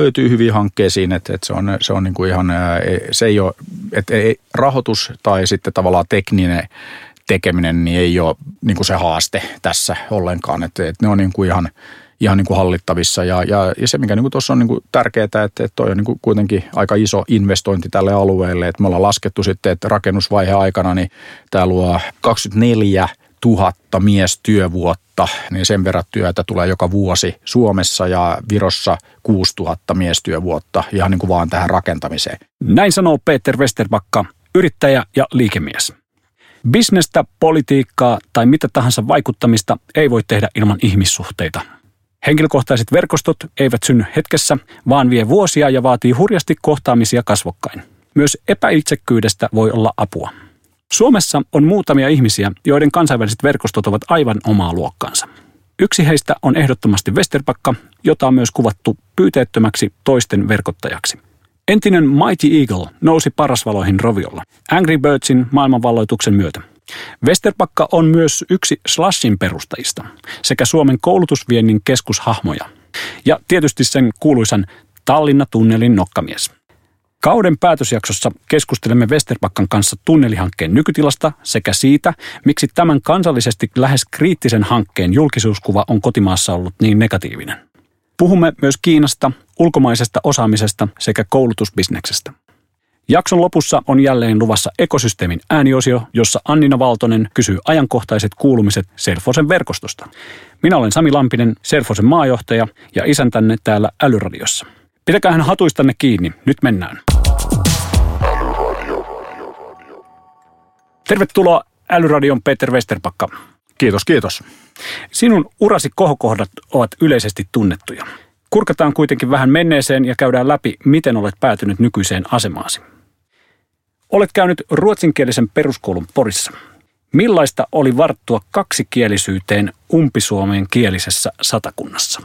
löytyy hyviin hankkeisiin, että, että se on, se on niin kuin ihan, se ei ole, että ei, rahoitus tai sitten tavallaan tekninen tekeminen niin ei ole niin kuin se haaste tässä ollenkaan, että, että ne on niin kuin ihan, ihan niin kuin hallittavissa. Ja, ja, ja se, mikä niin kuin tuossa on niin kuin tärkeää, että, että toi on niin kuin kuitenkin aika iso investointi tälle alueelle. Että me ollaan laskettu sitten, että rakennusvaiheen aikana niin tämä luo 24 tuhatta miestyövuotta, niin sen verran työtä tulee joka vuosi Suomessa ja Virossa 6000 miestyövuotta ihan niin kuin vaan tähän rakentamiseen. Näin sanoo Peter Westerbakka, yrittäjä ja liikemies. Bisnestä, politiikkaa tai mitä tahansa vaikuttamista ei voi tehdä ilman ihmissuhteita. Henkilökohtaiset verkostot eivät synny hetkessä, vaan vie vuosia ja vaatii hurjasti kohtaamisia kasvokkain. Myös epäitsekkyydestä voi olla apua. Suomessa on muutamia ihmisiä, joiden kansainväliset verkostot ovat aivan omaa luokkaansa. Yksi heistä on ehdottomasti Westerpakka, jota on myös kuvattu pyyteettömäksi toisten verkottajaksi. Entinen Mighty Eagle nousi parasvaloihin roviolla Angry Birdsin maailmanvalloituksen myötä. Westerpakka on myös yksi Slashin perustajista sekä Suomen koulutusviennin keskushahmoja. Ja tietysti sen kuuluisan Tallinna-tunnelin nokkamies – Kauden päätösjaksossa keskustelemme Westerpakkan kanssa tunnelihankkeen nykytilasta sekä siitä, miksi tämän kansallisesti lähes kriittisen hankkeen julkisuuskuva on kotimaassa ollut niin negatiivinen. Puhumme myös Kiinasta, ulkomaisesta osaamisesta sekä koulutusbisneksestä. Jakson lopussa on jälleen luvassa ekosysteemin ääniosio, jossa Annina Valtonen kysyy ajankohtaiset kuulumiset Serfosen verkostosta. Minä olen Sami Lampinen, Serfosen maajohtaja ja isäntänne täällä Älyradiossa. Pitäkäähän hatuistanne kiinni, nyt mennään. Tervetuloa Älyradion Peter Westerpakka. Kiitos, kiitos. Sinun urasi kohokohdat ovat yleisesti tunnettuja. Kurkataan kuitenkin vähän menneeseen ja käydään läpi, miten olet päätynyt nykyiseen asemaasi. Olet käynyt ruotsinkielisen peruskoulun Porissa. Millaista oli varttua kaksikielisyyteen umpisuomeen kielisessä satakunnassa?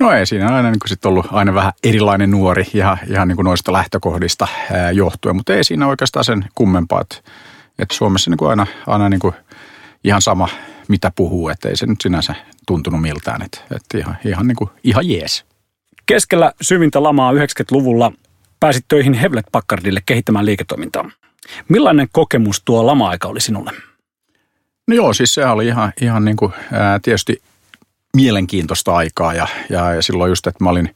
No ei siinä aina niin sit ollut aina vähän erilainen nuori ihan, ihan niin kuin noista lähtökohdista ää, johtuen, mutta ei siinä oikeastaan sen kummempaa, että, että Suomessa niin kuin aina, aina niin kuin ihan sama mitä puhuu, että ei se nyt sinänsä tuntunut miltään, että, että ihan, ihan, niin kuin, ihan jees. Keskellä syvintä lamaa 90-luvulla pääsit töihin Hewlett Packardille kehittämään liiketoimintaa. Millainen kokemus tuo lama-aika oli sinulle? No joo, siis se oli ihan, ihan niin kuin, ää, tietysti mielenkiintoista aikaa ja, ja, ja silloin just, että mä olin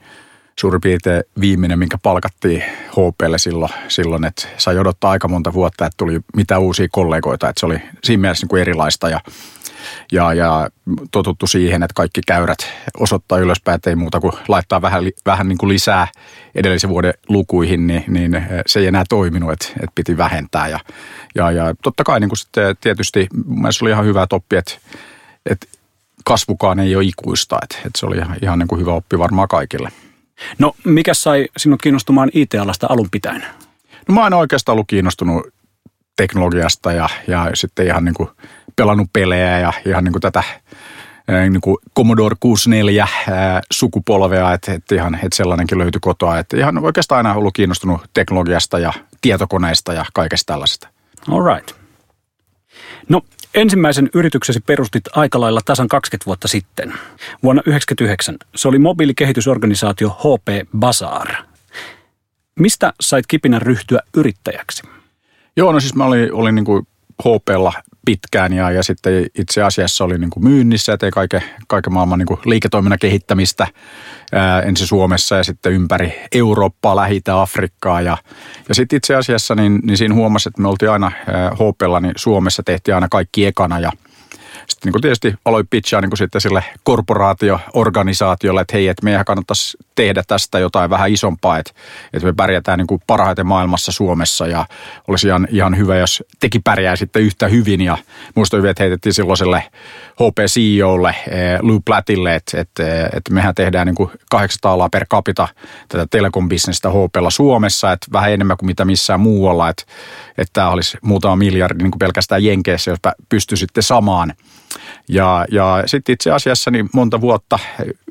suurin piirtein viimeinen, minkä palkattiin HPlle silloin, silloin, että sai odottaa aika monta vuotta, että tuli mitä uusia kollegoita, että se oli siinä mielessä niin kuin erilaista ja, ja, ja totuttu siihen, että kaikki käyrät osoittaa ylöspäin, että ei muuta kuin laittaa vähän, vähän niin kuin lisää edellisen vuoden lukuihin, niin, niin se ei enää toiminut, että, että piti vähentää ja, ja, ja totta kai niin kuin sitten tietysti mielestäni oli ihan hyvä toppi, että, että kasvukaan ei ole ikuista. Että, että se oli ihan, ihan niin kuin hyvä oppi varmaan kaikille. No, mikä sai sinut kiinnostumaan IT-alasta alun pitäen? No mä oon oikeastaan ollut kiinnostunut teknologiasta ja, ja sitten ihan niin kuin pelannut pelejä ja ihan niin kuin tätä niin kuin Commodore 64 sukupolvea, että, että ihan että sellainenkin löytyi kotoa. Että ihan oikeastaan aina ollut kiinnostunut teknologiasta ja tietokoneista ja kaikesta tällaisesta. All right. No Ensimmäisen yrityksesi perustit aika lailla tasan 20 vuotta sitten, vuonna 1999. Se oli mobiilikehitysorganisaatio HP Bazaar. Mistä sait kipinän ryhtyä yrittäjäksi? Joo, no siis mä olin, olin niin kuin HPlla pitkään ja, ja sitten itse asiassa oli niin kuin myynnissä ja tein kaiken, kaiken maailman niin kuin liiketoiminnan kehittämistä ää, ensin Suomessa ja sitten ympäri Eurooppaa, lähi Afrikkaa ja, ja sitten itse asiassa niin, niin siinä huomasi, että me oltiin aina HPlla, niin Suomessa tehtiin aina kaikki ekana ja sitten niin kuin tietysti aloin pitchaa niin kuin sitten sille korporaatio-organisaatiolle, että hei, että meidän kannattaisi tehdä tästä jotain vähän isompaa, että, että me pärjätään niin kuin parhaiten maailmassa Suomessa ja olisi ihan, ihan hyvä, jos teki pärjää sitten yhtä hyvin. Ja muista hyvin, että heitettiin silloiselle HP-CEOlle, eh, Lou Plattille, että, että, että mehän tehdään niin kuin 800 per capita tätä telekom-bisnestä HPlla Suomessa, että vähän enemmän kuin mitä missään muualla, että, että tämä olisi muutama miljardi niin kuin pelkästään Jenkeissä, jos pystyy sitten samaan – ja, ja sitten itse asiassa niin monta vuotta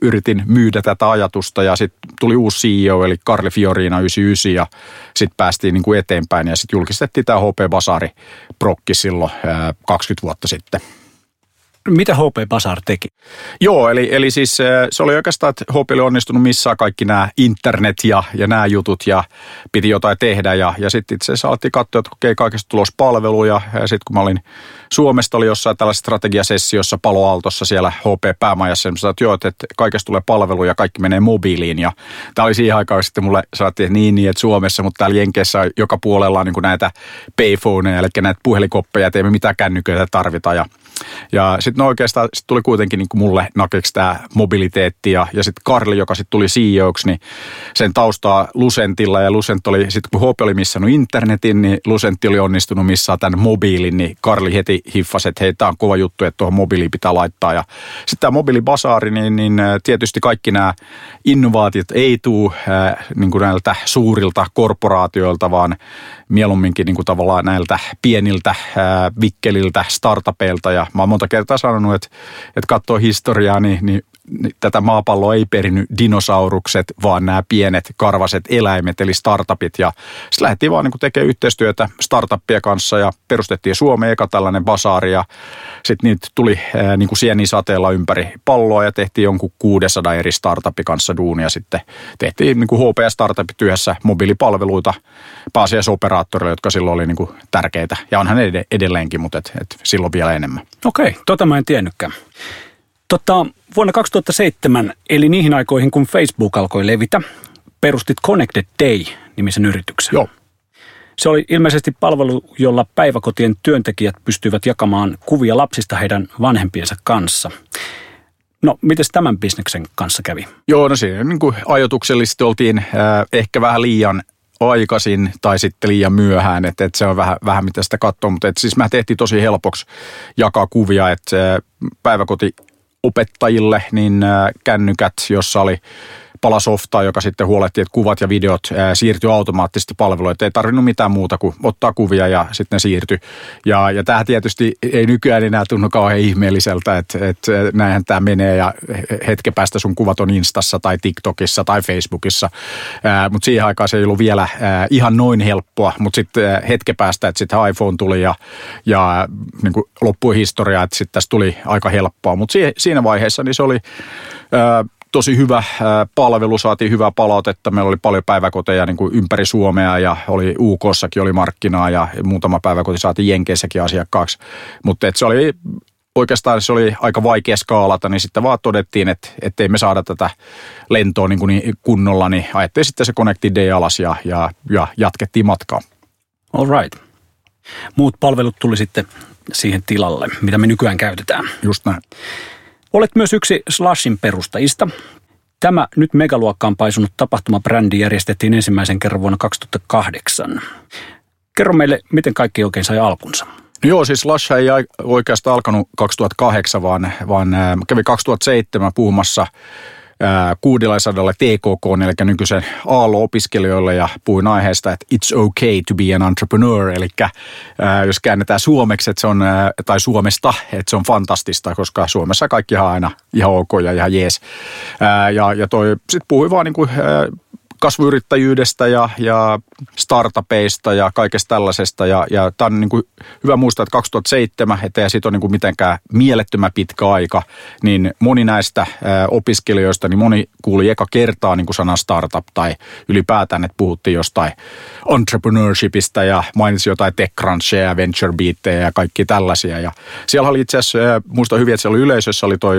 yritin myydä tätä ajatusta ja sitten tuli uusi CEO eli Karli Fiorina 99 ja sitten päästiin niin kuin eteenpäin ja sitten julkistettiin tämä HP Basari Prokki silloin ää, 20 vuotta sitten. Mitä HP Bazaar teki? Joo, eli, eli siis se oli oikeastaan, että HP oli onnistunut missään kaikki nämä internet ja, ja nämä jutut ja piti jotain tehdä. Ja, ja sitten itse asiassa alettiin katsoa, että okei, kaikesta tulos palveluja. Ja sitten kun mä olin Suomesta, oli jossain tällaisessa strategiasessiossa Paloaltossa siellä HP-päämajassa, niin että joo, että kaikesta tulee palveluja, kaikki menee mobiiliin. Ja tämä oli siihen aikaan, sitten mulle että niin, niin, että Suomessa, mutta täällä Jenkeissä joka puolella on niin näitä payphoneja, eli näitä puhelikoppeja, että ei me mitään kännyköitä tarvita. Ja ja sitten no oikeastaan sit tuli kuitenkin niin kuin mulle nakeksi tämä mobiliteetti ja, ja sitten Karli, joka sitten tuli CEOksi, niin sen taustaa Lucentilla ja Lucent oli, sitten kun HP oli missannut internetin, niin Lucentti oli onnistunut missään tämän mobiilin, niin Karli heti hiffasi, että hei, tämä on kova juttu, että tuohon mobiiliin pitää laittaa. Ja sitten tämä mobiilibasaari, niin, niin tietysti kaikki nämä innovaatiot ei tule äh, niin kuin näiltä suurilta korporaatioilta, vaan mieluumminkin niin kuin tavallaan näiltä pieniltä ää, vikkeliltä startupeilta. Ja mä oon monta kertaa sanonut, että, että katsoo historiaa, niin, niin tätä maapalloa ei perinnyt dinosaurukset, vaan nämä pienet karvaset eläimet, eli startupit. Ja sitten lähdettiin vaan niin tekemään yhteistyötä startuppia kanssa ja perustettiin Suomeen eka tällainen basaari ja sitten niitä tuli niin kuin sienisateella ympäri palloa ja tehtiin jonkun 600 eri startupi kanssa duunia. Sitten tehtiin niin kuin HP-startupit yhdessä mobiilipalveluita pääasiaisoperaattoreille, jotka silloin oli niin kuin tärkeitä. Ja onhan edelleenkin, mutta et, et silloin vielä enemmän. Okei, tota mä en tiennytkään. Tota, vuonna 2007, eli niihin aikoihin kun Facebook alkoi levitä, perustit Connected Day-nimisen yrityksen. Joo. Se oli ilmeisesti palvelu, jolla päiväkotien työntekijät pystyivät jakamaan kuvia lapsista heidän vanhempiensa kanssa. No, miten tämän bisneksen kanssa kävi? Joo, no siinä niin kuin ajatuksellisesti oltiin äh, ehkä vähän liian aikaisin tai sitten liian myöhään, että, että se on vähän, vähän mitä sitä katsoo, mutta siis mä tehtiin tosi helpoksi jakaa kuvia, että päiväkoti opettajille niin kännykät, jossa oli palasoftaa, joka sitten huolehti, että kuvat ja videot siirtyi automaattisesti palveluun. Että ei tarvinnut mitään muuta kuin ottaa kuvia ja sitten ne siirtyi. Ja, ja tämä tietysti ei nykyään enää tunnu kauhean ihmeelliseltä, että, että näinhän tämä menee ja hetken päästä sun kuvat on Instassa tai TikTokissa tai Facebookissa. Mutta siihen aikaan se ei ollut vielä ihan noin helppoa, mutta sitten hetken päästä, että sitten iPhone tuli ja, ja niin kuin loppui historia, että sitten tästä tuli aika helppoa. Mutta siinä vaiheessa niin se oli tosi hyvä palvelu, saatiin hyvää palautetta. Meillä oli paljon päiväkoteja niin kuin ympäri Suomea ja oli UKssakin oli markkinaa ja muutama päiväkoti saatiin Jenkeissäkin asiakkaaksi. Mutta se oli oikeastaan se oli aika vaikea skaalata, niin sitten vaan todettiin, että ettei me saada tätä lentoa niin kuin niin kunnolla, niin ajettiin sitten se Connected Day alas ja, ja, ja jatkettiin matkaa. All right. Muut palvelut tuli sitten siihen tilalle, mitä me nykyään käytetään. Just näin. Olet myös yksi Slashin perustajista. Tämä nyt megaluokkaan paisunut tapahtumabrändi järjestettiin ensimmäisen kerran vuonna 2008. Kerro meille, miten kaikki oikein sai alkunsa. Joo, siis Slash ei oikeastaan alkanut 2008, vaan, vaan kävi 2007 puhumassa 600 TKK, eli nykyisen Aalo-opiskelijoille ja puhuin aiheesta, että it's okay to be an entrepreneur, eli jos käännetään suomeksi, että se on, tai Suomesta, että se on fantastista, koska Suomessa kaikki on aina ihan ok ja ihan jees. Ja, ja toi sitten puhui vaan niin kuin, kasvuyrittäjyydestä ja, ja startupeista ja kaikesta tällaisesta. Ja, ja tämä on niin kuin hyvä muistaa, että 2007, ettei siitä ole niin kuin mitenkään mielettömän pitkä aika, niin moni näistä opiskelijoista, niin moni kuuli eka kertaa niin kuin sanan startup tai ylipäätään, että puhuttiin jostain entrepreneurshipista ja mainitsi jotain TechCrunchia ja VentureBeatteja ja kaikki tällaisia. Ja siellä oli itse asiassa, muista hyvin, että siellä oli yleisössä oli toi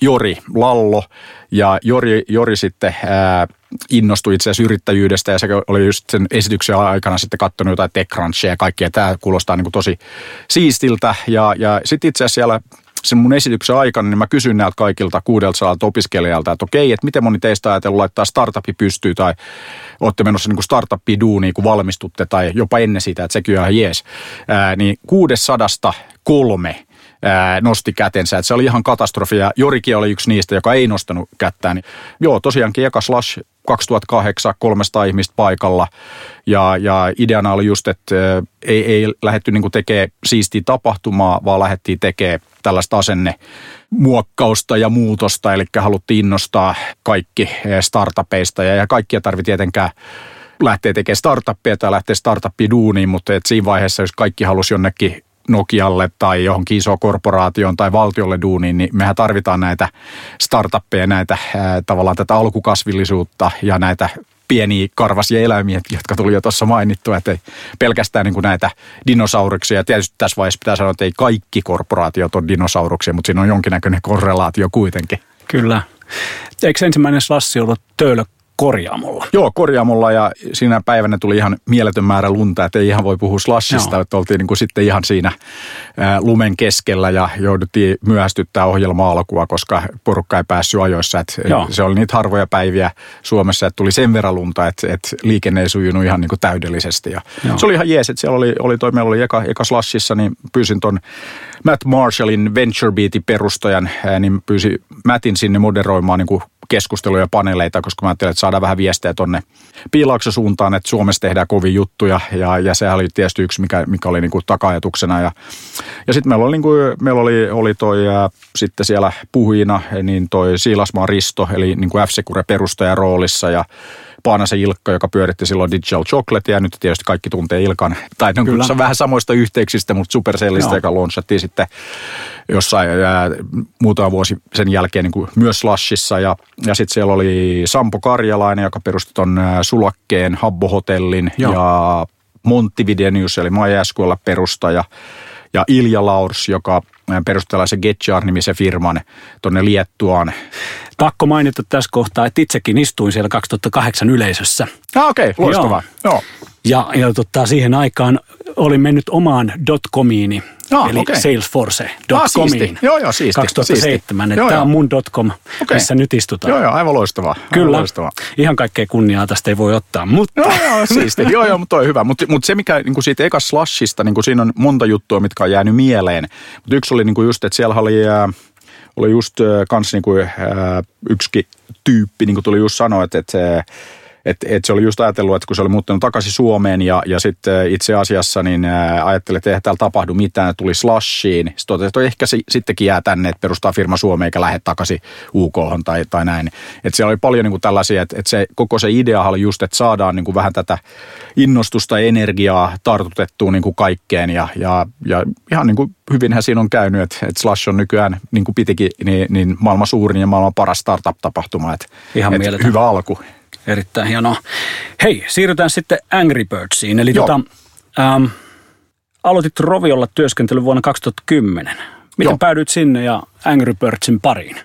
Jori Lallo ja Jori, Jori sitten ää, innostui itse asiassa yrittäjyydestä ja se oli just sen esityksen aikana sitten katsonut jotain TechCrunchia ja kaikkea. Tämä kuulostaa niin kuin tosi siistiltä ja, ja sitten itse asiassa siellä sen mun esityksen aikana, niin mä kysyn näiltä kaikilta kuudelta opiskelijalta, että okei, että miten moni teistä ajatellut laittaa startupi pystyy tai olette menossa niin startuppi duuniin, kun valmistutte tai jopa ennen sitä, että sekin on ihan jees. Ää, niin kuudessadasta kolme nosti kätensä. Että se oli ihan katastrofi ja Jorikin oli yksi niistä, joka ei nostanut kättään. Niin, joo, tosiaankin eka Slash 2008 300 ihmistä paikalla ja, ja ideana oli just, että ei, ei lähdetty niin tekemään siistiä tapahtumaa, vaan lähdettiin tekemään tällaista asenne muokkausta ja muutosta, eli haluttiin innostaa kaikki startupeista ja, ja kaikkia tarvii tietenkään lähteä tekemään startuppia tai lähteä startuppia duuniin, mutta et siinä vaiheessa, jos kaikki halusi jonnekin Nokialle tai johonkin isoon korporaatioon tai valtiolle duuniin, niin mehän tarvitaan näitä startuppeja, näitä tavallaan tätä alkukasvillisuutta ja näitä pieniä karvasia eläimiä, jotka tuli jo tuossa mainittua, että ei pelkästään niin kuin näitä dinosauruksia. Tietysti tässä vaiheessa pitää sanoa, että ei kaikki korporaatiot ole dinosauruksia, mutta siinä on jonkinnäköinen korrelaatio kuitenkin. Kyllä. Eikö ensimmäinen slassi ollut Töölö korjaamolla. Joo, korjaamolla ja siinä päivänä tuli ihan mieletön määrä lunta, että ei ihan voi puhua slashista, Joo. että oltiin niin kuin sitten ihan siinä lumen keskellä ja jouduttiin myöhästyttää ohjelma-alkua, koska porukka ei päässyt ajoissa. Että se oli niitä harvoja päiviä Suomessa, että tuli sen verran lunta, että, että liikenne ei sujunut ihan niin kuin täydellisesti. Ja se oli ihan jees, että siellä oli, oli toi, meillä oli eka, eka slashissa, niin pyysin ton Matt Marshallin Venture Beatin perustajan, niin pyysin Mattin sinne moderoimaan niin kuin keskusteluja ja paneeleita, koska mä ajattelin, että saadaan vähän viestejä tonne piilauksen suuntaan, että Suomessa tehdään kovin juttuja ja, ja sehän oli tietysti yksi, mikä, mikä oli niin kuin taka-ajatuksena. Ja, ja sitten meillä oli, niin kuin, meillä oli, oli toi ää, sitten siellä puhujina, niin toi Siilasmaan Risto, eli niin kuin F-Secure perustaja roolissa ja Paanasen Ilkka, joka pyöritti silloin Digital Chocolate, ja nyt tietysti kaikki tuntee Ilkan. Tai no, Kyllä. on vähän samoista yhteyksistä, mutta Supercellista, joka launchattiin sitten jossain ää, muutama vuosi sen jälkeen niin kuin myös Slashissa. Ja, ja sitten siellä oli Sampo Karjalainen, joka perusti ton Sulakkeen Habbo-hotellin, Joo. ja Montti Videnius, eli Maja perustaja, ja Ilja Laurs, joka perusti tällaisen Getjar-nimisen firman tuonne Liettuaan. Pakko mainita tässä kohtaa, että itsekin istuin siellä 2008 yleisössä. Ah, okei, okay, loistavaa. Joo. Joo. Ja, ja tota, siihen aikaan olin mennyt omaan dotcomiini, ah, eli okay. Salesforce.comiin. Ah, joo, joo, siisti. 2007. Siisti. Tämä on mun dotcom, okay. missä nyt istutaan. Joo, joo, aivan loistavaa. Aivan Kyllä, loistavaa. ihan kaikkea kunniaa tästä ei voi ottaa, mutta... Joo, joo, siisti. joo, joo, mutta toi hyvä. Mutta mut se, mikä niin siitä eka slashista, niin siinä on monta juttua, mitkä on jäänyt mieleen. Mutta yksi oli niin just, että siellä oli... Äh, oli just äh, kans niin kuin, äh, yksikin tyyppi, niin kuin tuli just sanoa, että, että et, et se oli just ajatellut, että kun se oli muuttanut takaisin Suomeen ja, ja sitten itse asiassa niin ajattelin, että ei täällä tapahdu mitään, tuli slashiin. Sitten totesi, että ehkä se sittenkin jää tänne, että perustaa firma Suomeen eikä lähde takaisin UK tai, tai näin. Että siellä oli paljon niin kuin tällaisia, että, että se, koko se idea oli just, että saadaan niin kuin vähän tätä innostusta ja energiaa tartutettua niin kuin kaikkeen ja, ja, ja ihan niin kuin hyvinhän siinä on käynyt, että, että Slash on nykyään, niin kuin pitikin, niin, niin maailman suurin ja maailman paras startup-tapahtuma. Että, Ihan että hyvä alku. Erittäin hienoa. Hei, siirrytään sitten Angry Birdsiin. Eli tota, ähm, aloitit Roviolla työskentely vuonna 2010. Miten Joo. päädyit sinne ja Angry Birdsin pariin?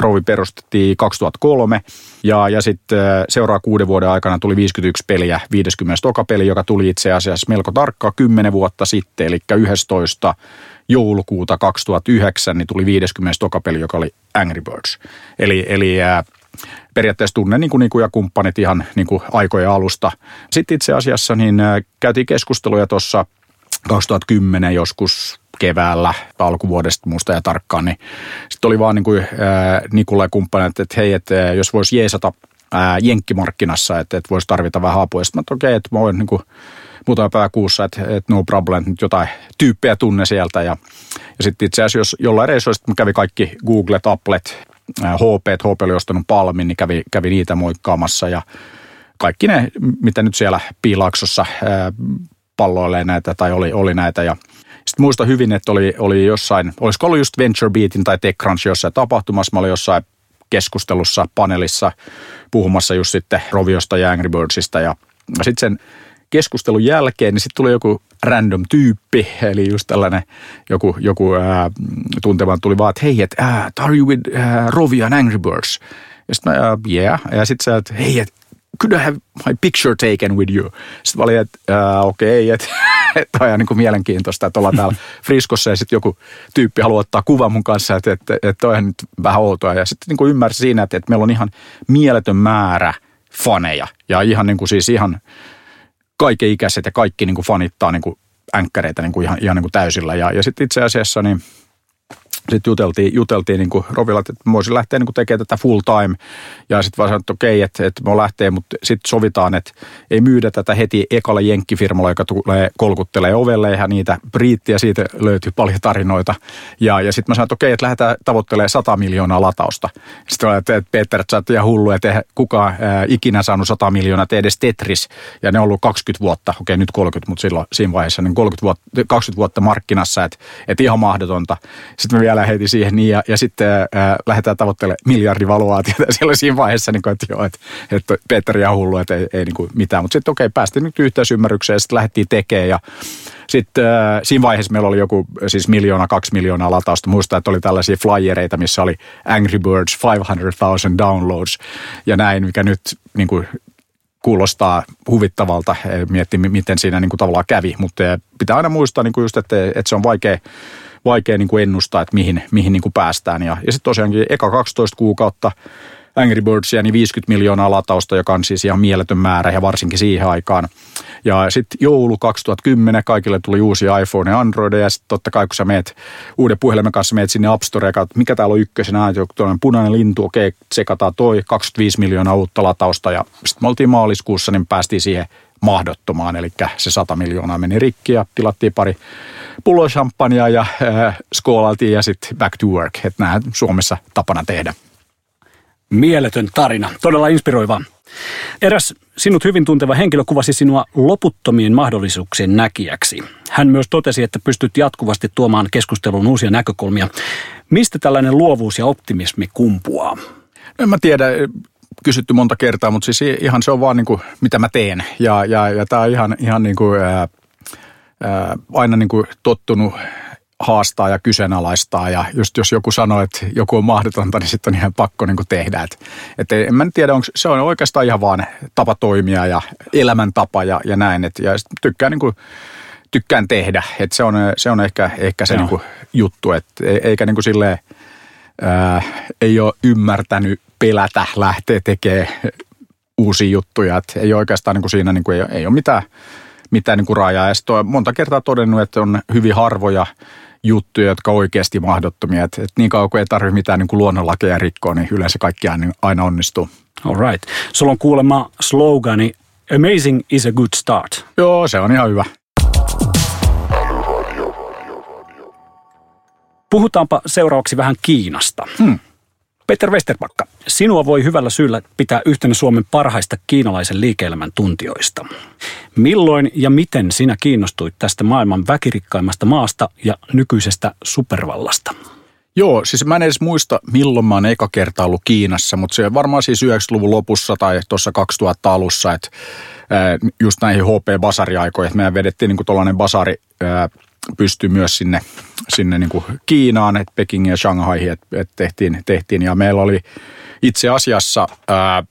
Rovi perustettiin 2003 ja, ja sitten äh, seuraa kuuden vuoden aikana tuli 51 peliä, 50 toka peli, joka tuli itse asiassa melko tarkkaa 10 vuotta sitten, eli 11 joulukuuta 2009, niin tuli 50 toka peli, joka oli Angry Birds. Eli, eli äh, periaatteessa tunnen niin kuin, kuin ja kumppanit ihan niin kuin aikojen alusta. Sitten itse asiassa niin äh, käytiin keskusteluja tuossa 2010 joskus keväällä alkuvuodesta muista ja tarkkaan, niin sitten oli vaan niin kuin, ää, äh, ja kumppanit, että hei, että äh, jos voisi jeesata ää, jenkkimarkkinassa, että, että voisi tarvita vähän apua. Sitten mä että okei, että mä voin niin kuin, muutama päivä kuussa, että, että no problem, nyt jotain tyyppejä tunne sieltä. Ja, ja sitten itse asiassa, jos jollain reissuilla kävi kaikki Googlet, Applet, HP, HP oli ostanut Palmin, niin kävi, kävi niitä moikkaamassa ja kaikki ne, mitä nyt siellä Piilaksossa palloilee näitä tai oli, oli näitä ja sitten muista hyvin, että oli, oli jossain, olisiko ollut just Venture Beatin tai TechCrunch jossain tapahtumassa, mä olin jossain keskustelussa, panelissa puhumassa just sitten Roviosta ja Angry Birdsista ja sitten sen keskustelun jälkeen, niin sitten tuli joku random tyyppi, eli just tällainen joku, joku ää, tuntemaan tuli vaan, että hei, että are you with uh, Rovi and Angry Birds? Ja sitten mä, yeah. Ja sitten sä, että hei, että could I have my picture taken with you? Sitten mä olin, että okei, okay, että että on niin kuin mielenkiintoista, että ollaan täällä Friskossa ja sitten joku tyyppi haluaa ottaa kuvan mun kanssa, että, että, että on nyt vähän outoa. Ja sitten niin kuin ymmärsi siinä, että, että meillä on ihan mieletön määrä faneja ja ihan niin kuin siis ihan kaiken ikäiset ja kaikki niin kuin fanittaa niin kuin änkkäreitä niin kuin ihan, ihan niin kuin täysillä. Ja, ja sitten itse asiassa niin sitten juteltiin, juteltiin niin kuin että voisin lähteä niin kuin tekemään tätä full time. Ja sitten vaan sanoin, että okei, että, että me lähtee, mutta sitten sovitaan, että ei myydä tätä heti ekalla jenkkifirmalla, joka tulee kolkuttelee ovelle ja niitä briittiä, siitä löytyy paljon tarinoita. Ja, ja sitten mä sanoin, että okei, että lähdetään tavoittelemaan 100 miljoonaa latausta. Sitten mä että Peter, että sä oot ihan hullu, että kukaan ikinä saanut 100 miljoonaa, tee edes Tetris. Ja ne on ollut 20 vuotta, okei nyt 30, mutta silloin siinä vaiheessa niin 30 vuotta, 20 vuotta markkinassa, että, että ihan mahdotonta. Sitten me vielä heti siihen niin ja, ja sitten ää, lähdetään tavoittelemaan miljardivaluaatiota. Siellä siinä vaiheessa, niin kuin, että joo, että, että Petteri ja hullu, että ei, ei niin kuin mitään. Mutta sitten okei, päästiin nyt yhteisymmärrykseen ja sitten lähdettiin tekemään ja sitten äh, siinä vaiheessa meillä oli joku siis miljoona, kaksi miljoonaa latausta. Muistan, että oli tällaisia flyereita, missä oli Angry Birds 500,000 downloads ja näin, mikä nyt niin kuin, kuulostaa huvittavalta miettiä, miten siinä niin kuin tavallaan kävi. Mutta pitää aina muistaa niin kuin just, että, että se on vaikea vaikea niin kuin ennustaa, että mihin, mihin niin kuin päästään. Ja, ja sitten tosiaankin eka 12 kuukautta Angry Birdsia, niin 50 miljoonaa latausta, joka on siis ihan mieletön määrä ja varsinkin siihen aikaan. Ja sitten joulu 2010 kaikille tuli uusi iPhone ja Android ja sitten totta kai kun sä meet uuden puhelimen kanssa meet sinne App Store ja mikä täällä on ykkösenä, joku tuollainen punainen lintu, okei, tsekataan toi, 25 miljoonaa uutta latausta ja sitten me oltiin maaliskuussa, niin päästiin siihen mahdottomaan, eli se 100 miljoonaa meni rikki ja tilattiin pari pullo champagnea ja äh, skoolaltiin ja sitten back to work. Että nämä Suomessa tapana tehdä. Mieletön tarina, todella inspiroiva. Eräs sinut hyvin tunteva henkilö kuvasi sinua loputtomien mahdollisuuksien näkijäksi. Hän myös totesi, että pystyt jatkuvasti tuomaan keskusteluun uusia näkökulmia. Mistä tällainen luovuus ja optimismi kumpuaa? En mä tiedä, kysytty monta kertaa, mutta siis ihan se on vaan niin kuin, mitä mä teen. Ja, ja, ja tämä on ihan, ihan niin kuin, ää, ää, aina niin kuin tottunut haastaa ja kyseenalaistaa. Ja just jos joku sanoo, että joku on mahdotonta, niin sitten on ihan pakko niin kuin tehdä. Et, et en mä tiedä, onko se on oikeastaan ihan vaan tapa toimia ja elämäntapa ja, ja näin. Et, ja tykkään, niin kuin, tykkään tehdä. Et se, on, se on ehkä, ehkä se niin kuin juttu. Et, e, eikä niin kuin silleen, ää, ei ole ymmärtänyt pelätä lähteä tekemään uusia juttuja. Et ei oikeastaan niin kuin siinä niin kuin ei, ei ole mitään, mitään niin kuin rajaa. Ja on monta kertaa todennut, että on hyvin harvoja juttuja, jotka on oikeasti mahdottomia. Et, et niin kauan kuin ei tarvitse mitään niin kuin luonnonlakeja rikkoa, niin yleensä kaikki aina onnistuu. All right. Sulla on kuulemma slogani Amazing is a good start. Joo, se on ihan hyvä. Puhutaanpa seuraavaksi vähän Kiinasta. Hmm. Peter Westerbakka, sinua voi hyvällä syyllä pitää yhtenä Suomen parhaista kiinalaisen liike-elämän tuntijoista. Milloin ja miten sinä kiinnostuit tästä maailman väkirikkaimmasta maasta ja nykyisestä supervallasta? Joo, siis mä en edes muista, milloin mä oon eka kerta ollut Kiinassa, mutta se on varmaan siis 90-luvun lopussa tai tuossa 2000 alussa, että just näihin HP-basariaikoihin, että meidän vedettiin niin tuollainen basari pystyi myös sinne, sinne niin kuin Kiinaan, että Pekingin ja Shanghaihin, että, että tehtiin, tehtiin. Ja meillä oli itse asiassa, ää,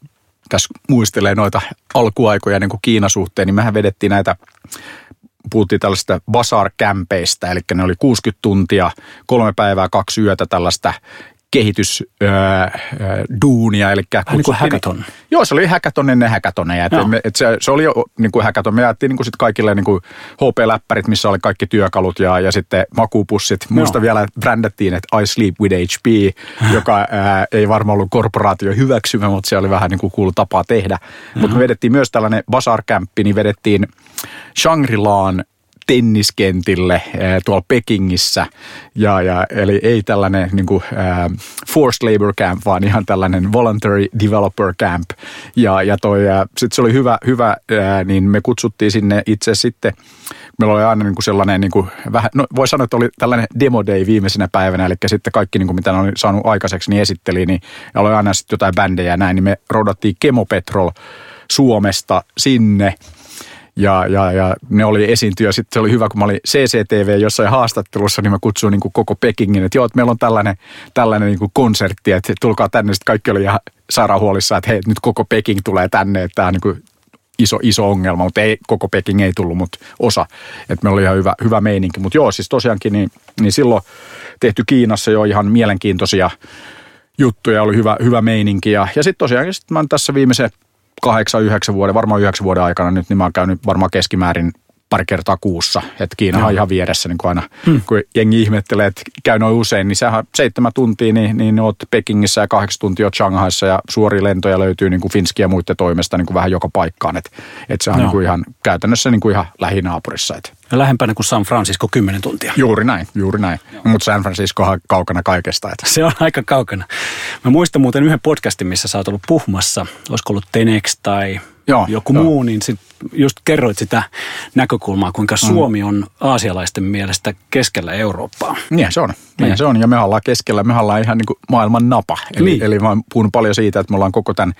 tässä muistelee noita alkuaikoja niin kuin Kiinan suhteen, niin mehän vedettiin näitä puhuttiin tällaista basar-kämpeistä, eli ne oli 60 tuntia, kolme päivää, kaksi yötä tällaista kehitysduunia. Eli niin kuin hackathon. Joo, se oli hackathon ennen hackathoneja. Et me, et se, se, oli jo niin kuin hackathon. Me jaettiin niin kuin sit kaikille niin kuin HP-läppärit, missä oli kaikki työkalut ja, ja sitten makupussit. Muista vielä, brändättiin, että I sleep with HP, joka ää, ei varmaan ollut korporaatio hyväksymä, mutta se oli vähän niin kuin cool tapa tehdä. Mutta me vedettiin myös tällainen Bazaar niin vedettiin Shangri-Laan tenniskentille tuolla Pekingissä. Ja, ja, eli ei tällainen niin kuin, äh, forced labor camp, vaan ihan tällainen voluntary developer camp. Ja, ja toi, äh, sit se oli hyvä, hyvä äh, niin me kutsuttiin sinne itse sitten meillä oli aina niin kuin sellainen, niin kuin, vähän, no voi sanoa, että oli tällainen demo day viimeisenä päivänä, eli sitten kaikki, niin kuin, mitä ne oli saanut aikaiseksi, niin esitteli, niin oli aina sitten jotain bändejä ja näin, niin me roudattiin Kemopetrol Suomesta sinne ja, ja, ja ne oli esiintyjä. Sitten se oli hyvä, kun mä olin CCTV jossain haastattelussa, niin mä kutsuin niin kuin koko Pekingin, että joo, että meillä on tällainen, tällainen niin kuin konsertti, että tulkaa tänne. Sitten kaikki oli ihan sairaanhuolissa, että hei, nyt koko Peking tulee tänne, että tämä on niin kuin iso, iso ongelma, mutta ei, koko Peking ei tullut, mutta osa. Että meillä oli ihan hyvä, hyvä meininki. Mutta joo, siis tosiaankin, niin, niin silloin tehty Kiinassa jo ihan mielenkiintoisia juttuja, oli hyvä, hyvä meininki. Ja, ja sitten tosiaankin sit mä tässä viimeisen kahdeksan, yhdeksän vuoden, varmaan yhdeksän vuoden aikana nyt, niin mä oon käynyt varmaan keskimäärin pari kertaa kuussa. Että Kiina on ihan vieressä niin kuin aina, hmm. kun jengi ihmettelee, että käy noin usein, niin sehän seitsemän tuntia, niin, niin oot Pekingissä ja kahdeksan tuntia oot Shanghaissa ja suoria lentoja löytyy niin kuin Finski ja muiden toimesta niin kuin vähän joka paikkaan. Että et se on no. niin kuin ihan käytännössä niin kuin ihan lähinaapurissa. Että. Ja lähempänä kuin San Francisco 10 tuntia. Juuri näin, juuri näin. Mutta San Francisco on kaukana kaikesta. Että. Se on aika kaukana. Mä muistan muuten yhden podcastin, missä sä oot ollut puhumassa. Olisiko ollut Tenex tai joo, joku joo. muu, niin sit just kerroit sitä näkökulmaa, kuinka mm. Suomi on aasialaisten mielestä keskellä Eurooppaa. Niin se on. Niin. niin se on. Ja me ollaan keskellä, me ollaan ihan niin kuin maailman napa. Eli, niin. eli mä oon puhunut paljon siitä, että me ollaan koko tämän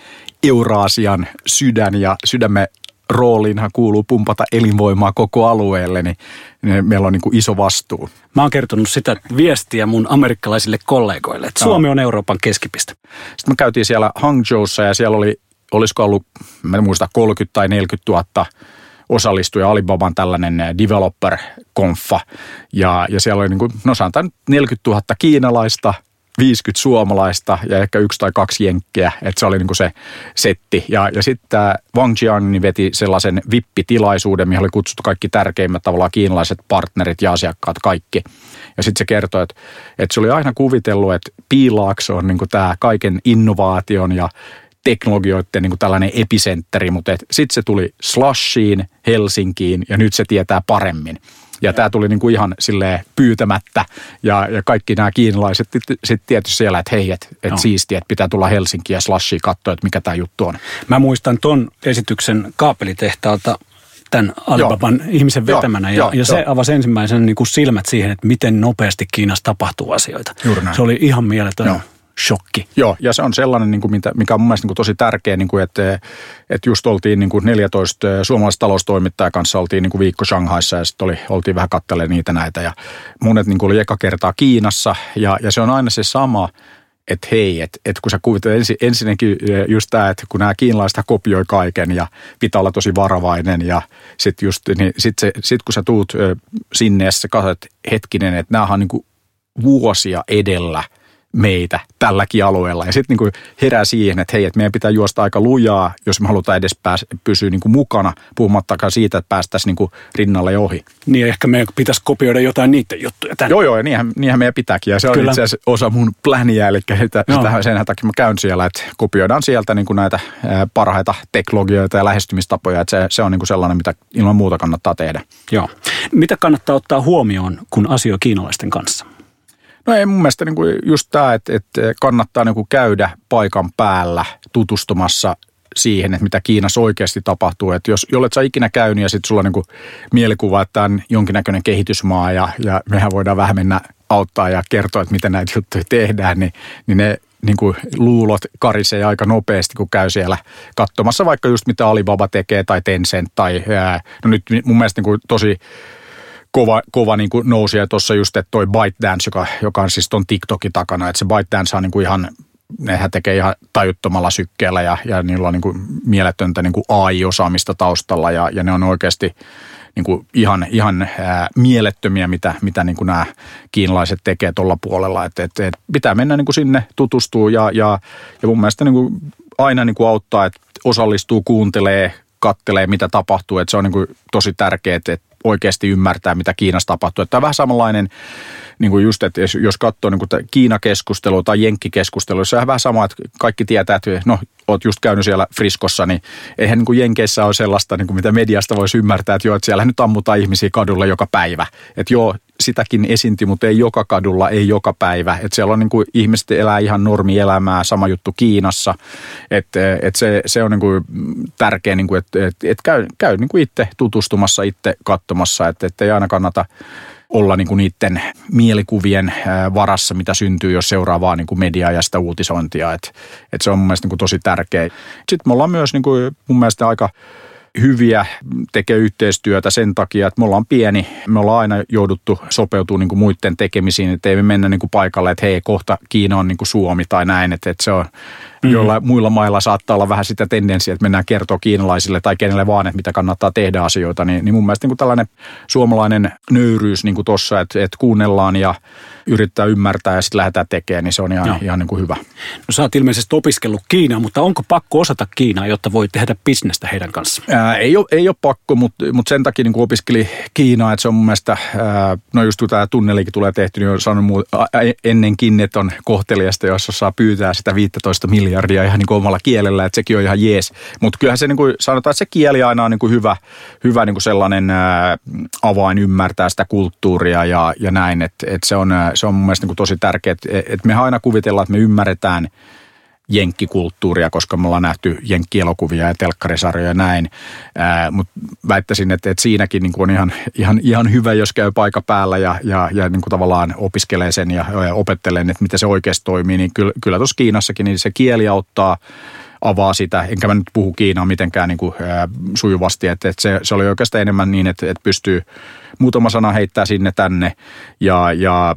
Euraasian sydän ja sydämme rooliinhan kuuluu pumpata elinvoimaa koko alueelle, niin, niin meillä on niin kuin iso vastuu. Mä oon kertonut sitä viestiä mun amerikkalaisille kollegoille, että Suomi on Euroopan keskipiste. Sitten me käytiin siellä Hangzhoussa ja siellä oli, olisiko ollut, mä en muista, 30 tai 40 000 osallistuja Alibaban tällainen developer-konfa. Ja, ja siellä oli niin kuin, no sanotaan 40 000 kiinalaista, 50 suomalaista ja ehkä yksi tai kaksi jenkkiä, että se oli niin kuin se setti. Ja, ja sitten Wang Jiang niin veti sellaisen vippitilaisuuden, mihin oli kutsuttu kaikki tärkeimmät tavallaan kiinalaiset partnerit ja asiakkaat kaikki. Ja sitten se kertoi, että, että se oli aina kuvitellut, että Piilaakso on niin tämä kaiken innovaation ja teknologioiden niin kuin tällainen episentteri, mutta sitten se tuli Slashiin, Helsinkiin ja nyt se tietää paremmin. Ja tämä tuli niin kuin ihan silleen pyytämättä ja, ja kaikki nämä kiinalaiset sitten tietysti siellä, että hei, että et no. siistiä, että pitää tulla Helsinkiin ja Slashia katsoa, että mikä tämä juttu on. Mä muistan ton esityksen kaapelitehtaalta tämän Alibaban Joo. ihmisen vetämänä. Joo, ja, ja se avasi ensimmäisen niin kuin silmät siihen, että miten nopeasti Kiinassa tapahtuu asioita. Se oli ihan mieletön. Joo shokki. Joo, ja se on sellainen, niin kuin, mikä on mun mielestä niin kuin tosi tärkeä, niin kuin, että, että just oltiin niin kuin 14 suomalaista taloustoimittajan kanssa, oltiin niin kuin viikko Shanghaissa ja sitten oli, oltiin vähän kattelemaan niitä näitä. Ja monet niin kuin oli eka kertaa Kiinassa ja, ja se on aina se sama, että hei, että, että kun sä kuvittelet ensin, ensinnäkin just tämä, että kun nämä kiinalaiset kopioi kaiken ja pitää olla tosi varovainen ja sitten just, niin sit, se, sit kun sä tuut sinne ja sä katsot hetkinen, että nämä on niin kuin vuosia edellä – meitä tälläkin alueella. Ja sitten niin herää siihen, että hei, että meidän pitää juosta aika lujaa, jos me halutaan edes pääs, pysyä niin kuin mukana, puhumattakaan siitä, että päästäisiin niin kuin rinnalle ohi. Niin ehkä meidän pitäisi kopioida jotain niiden juttuja tänne. Joo, joo, ja niinhän, niinhän meidän pitääkin. Ja se on Kyllä. itse asiassa osa mun pläniä, eli sitä, sitä, sen takia mä käyn siellä, että kopioidaan sieltä niin kuin näitä parhaita teknologioita ja lähestymistapoja. Että se, se on niin kuin sellainen, mitä ilman muuta kannattaa tehdä. Joo. Mitä kannattaa ottaa huomioon, kun asioi kiinalaisten kanssa? No ei mun mielestä niin kuin just tämä, että, että kannattaa niin kuin käydä paikan päällä tutustumassa siihen, että mitä Kiinassa oikeasti tapahtuu. Että jos jollet sä ikinä käynyt ja sitten sulla on niin kuin mielikuva, että tämä on jonkinnäköinen kehitysmaa ja, ja mehän voidaan vähän mennä auttaa ja kertoa, että miten näitä juttuja tehdään, niin, niin ne niin kuin luulot karisee aika nopeasti, kun käy siellä katsomassa vaikka just mitä Alibaba tekee tai Tencent tai ää, no nyt mun mielestä niin kuin tosi kova, kova niin kuin nousi. Ja tuossa just, että toi ByteDance, joka, joka on siis ton TikTokin takana, että se ByteDance on niin kuin ihan nehän tekee ihan tajuttomalla sykkeellä ja, ja niillä on niin kuin mieletöntä niin kuin AI-osaamista taustalla ja, ja ne on oikeasti niin kuin ihan, ihan ää, mielettömiä, mitä, mitä niin kuin nämä kiinalaiset tekee tuolla puolella. Et, et, et pitää mennä niin kuin sinne tutustuu ja, ja, ja mun mielestä niin kuin aina niin kuin auttaa, että osallistuu, kuuntelee, kattelee, mitä tapahtuu. Että se on niin kuin tosi tärkeää, että oikeasti ymmärtää, mitä Kiinassa tapahtuu. Että tämä on vähän samanlainen, niin kuin just, että jos katsoo niin kuin Kiina-keskustelua tai Jenkki-keskustelua, se on vähän sama, että kaikki tietää, että no, oot just käynyt siellä Friskossa, niin eihän niin kuin Jenkeissä ole sellaista, niin kuin mitä mediasta voisi ymmärtää, että joo, että siellä nyt ammutaan ihmisiä kadulla joka päivä. Että joo, sitäkin esiinti, mutta ei joka kadulla, ei joka päivä. Että siellä on niin kuin, ihmiset elää ihan normielämää, sama juttu Kiinassa. Että et se, se on niin kuin tärkeä, niin kuin, että et, et käy, käy niin kuin itse tutustumassa, itse katsomassa, että et ei aina kannata olla niin kuin niiden mielikuvien varassa, mitä syntyy, jos seuraa vaan niin kuin mediaa ja sitä uutisointia. Et, et se on mun mielestä niin kuin tosi tärkeä. Sitten me ollaan myös niin kuin mun mielestä aika hyviä, tekee yhteistyötä sen takia, että me ollaan pieni. Me ollaan aina jouduttu sopeutumaan niin kuin muiden tekemisiin, että ei me mennä niin kuin paikalle, että hei, kohta Kiina on niin kuin Suomi tai näin. Että, että se on, mm. joilla muilla mailla saattaa olla vähän sitä tendenssiä, että mennään kertoa kiinalaisille tai kenelle vaan, että mitä kannattaa tehdä asioita, niin, niin mun mielestä niin kuin tällainen suomalainen nöyryys niin kuin tossa, että, että kuunnellaan ja yrittää ymmärtää ja sitten lähdetään tekemään, niin se on ihan, ihan niin kuin hyvä. No sä oot ilmeisesti opiskellut Kiinaa, mutta onko pakko osata Kiinaa, jotta voi tehdä bisnestä heidän kanssaan? Ää, ei, ole, ei ole pakko, mutta, mutta sen takia niin kuin opiskeli Kiinaa, että se on mun mielestä, ää, no just kun tämä tunnelikin tulee tehty, niin on sanonut muu, ennenkin, että on kohteliasta, jos saa pyytää sitä 15 miljardia ihan niin kuin omalla kielellä, että sekin on ihan jees. Mutta kyllähän se niin kuin sanotaan, että se kieli aina on niin kuin hyvä, hyvä niin kuin sellainen ää, avain ymmärtää sitä kulttuuria ja, ja näin, että, että se on, se on mun mielestä niin tosi tärkeää, että, me aina kuvitellaan, että me ymmärretään – jenkkikulttuuria, koska me ollaan nähty jenkkielokuvia ja telkkarisarjoja ja näin. Mutta väittäisin, että, että siinäkin niin on ihan, ihan, ihan hyvä, jos käy paikka päällä ja, ja, ja niin kuin tavallaan opiskelee sen ja, ja opettelee, että miten se oikeasti toimii. Niin kyllä, kyllä tuossa Kiinassakin niin se kieli auttaa avaa sitä, enkä mä nyt puhu Kiinaa mitenkään niin kuin, ää, sujuvasti, että, että se, se oli oikeastaan enemmän niin, että, että pystyy muutama sana heittää sinne tänne ja, ja,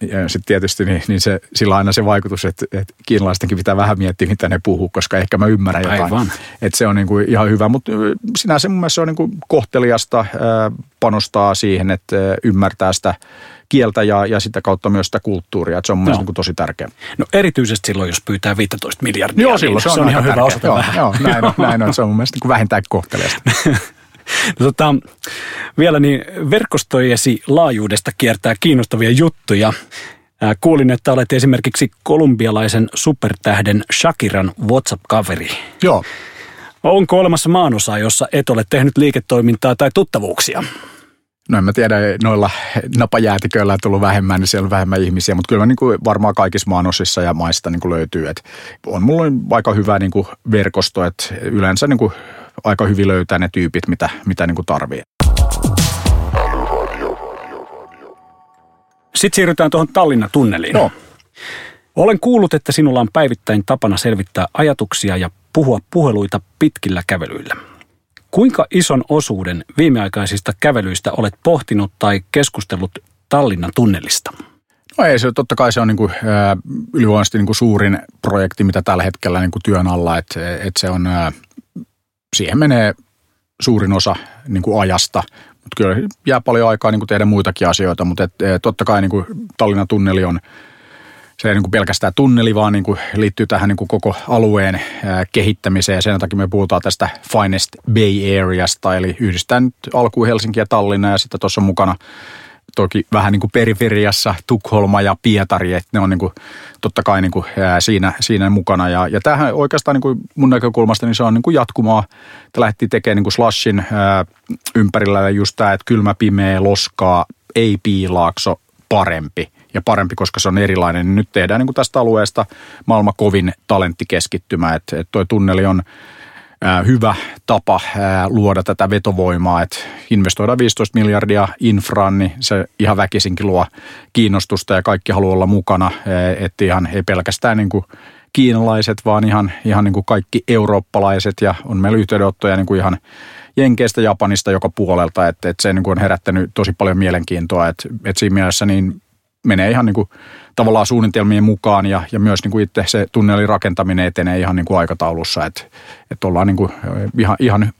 ja sitten tietysti niin, niin se, sillä on aina se vaikutus, että, että kiinalaistenkin pitää vähän miettiä, mitä ne puhuu, koska ehkä mä ymmärrän jotain. Aivan. Että se on niin kuin ihan hyvä, mutta sinänsä mun mielestä se on niin kuin kohteliasta ää, panostaa siihen, että ymmärtää sitä kieltä ja, ja sitä kautta myös sitä kulttuuria. Että se on no. mielestä niin tosi tärkeä. No erityisesti silloin, jos pyytää 15 miljardia. Joo, silloin niin se on, se on ihan hyvä osata joo, vähän. Joo, näin on, näin on. Se on mun mielestä niin vähintään kohteliasta. no, tota, vielä niin verkostojesi laajuudesta kiertää kiinnostavia juttuja. Kuulin, että olet esimerkiksi kolumbialaisen supertähden Shakiran WhatsApp-kaveri. Joo. Onko olemassa maanosa, jossa et ole tehnyt liiketoimintaa tai tuttavuuksia? No en mä tiedä, noilla napajäätiköillä on tullut vähemmän, niin siellä on vähemmän ihmisiä, mutta kyllä niin kuin varmaan kaikissa maanosissa ja maista niin kuin löytyy. että on mulla aika hyvä niin kuin verkosto, että yleensä niin kuin aika hyvin löytää ne tyypit, mitä, mitä niin kuin tarvii. Sitten siirrytään tuohon Tallinna-tunneliin. No. Olen kuullut, että sinulla on päivittäin tapana selvittää ajatuksia ja puhua puheluita pitkillä kävelyillä. Kuinka ison osuuden viimeaikaisista kävelyistä olet pohtinut tai keskustellut Tallinnan tunnelista? No ei se, totta kai se on niin kuin, ylivoimaisesti niin kuin suurin projekti, mitä tällä hetkellä niin kuin työn alla, että, että se on, siihen menee suurin osa niin kuin ajasta, mutta kyllä jää paljon aikaa niin kuin tehdä muitakin asioita, mutta et, totta kai niin kuin Tallinnan tunneli on se ei niin kuin pelkästään tunneli, vaan niin kuin liittyy tähän niin kuin koko alueen kehittämiseen. Ja sen takia me puhutaan tästä Finest Bay Areasta, eli yhdistää nyt alkuun Helsinki ja Tallinna ja sitten tuossa mukana toki vähän niin kuin periferiassa Tukholma ja Pietari, että ne on niin kuin, totta kai niin kuin, siinä, siinä mukana. Ja, ja tämähän oikeastaan niin kuin mun näkökulmasta niin se on niin kuin jatkumaa. Että lähti tekemään niin kuin slashin ää, ympärillä just tämä, että kylmä, pimeä, loskaa, ei piilaakso, parempi – ja parempi, koska se on erilainen. Nyt tehdään niin kuin tästä alueesta maailman kovin talenttikeskittymä, että, että toi tunneli on hyvä tapa luoda tätä vetovoimaa, että investoidaan 15 miljardia infraan, niin se ihan väkisinkin luo kiinnostusta ja kaikki haluaa olla mukana, että ihan ei pelkästään niin kuin kiinalaiset, vaan ihan, ihan niin kuin kaikki eurooppalaiset. Ja on meillä yhteydenottoja niin kuin ihan Jenkeistä, Japanista joka puolelta, että, että se niin kuin on herättänyt tosi paljon mielenkiintoa, että, että siinä mielessä niin menee ihan niin kuin tavallaan suunnitelmien mukaan ja, ja myös niin kuin itse se tunnelin rakentaminen etenee ihan niin kuin aikataulussa, että, että ollaan niin kuin ihan, ihan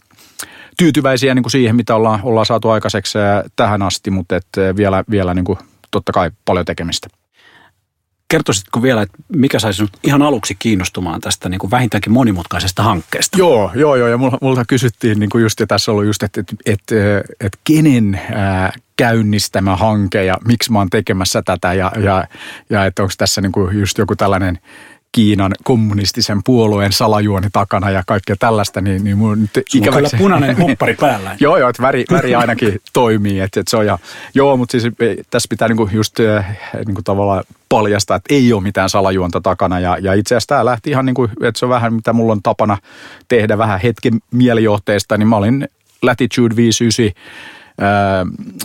tyytyväisiä niin kuin siihen, mitä ollaan, ollaan saatu aikaiseksi tähän asti, mutta että vielä, vielä niin kuin totta kai paljon tekemistä. Kertoisitko vielä, että mikä saisi sinut ihan aluksi kiinnostumaan tästä niin kuin vähintäänkin monimutkaisesta hankkeesta? Joo, joo, joo. Ja multa kysyttiin niin kuin just, ja tässä ollut just, että, että, että, että kenen ää, käynnistämä hanke ja miksi mä oon tekemässä tätä ja, ja, ja että onko tässä niin kuin just joku tällainen Kiinan kommunistisen puolueen salajuoni takana ja kaikkea tällaista, niin, niin mun nyt ikäväksi... kyllä punainen huppari päällä. joo, joo, että väri, väri ainakin toimii, että, että se on ja, joo, mutta siis tässä pitää niinku just niinku tavallaan paljastaa, että ei ole mitään salajuonta takana. Ja, ja itse asiassa tämä lähti ihan niin kuin, että se on vähän mitä mulla on tapana tehdä vähän hetken mielijohteesta, niin mä olin Latitude 59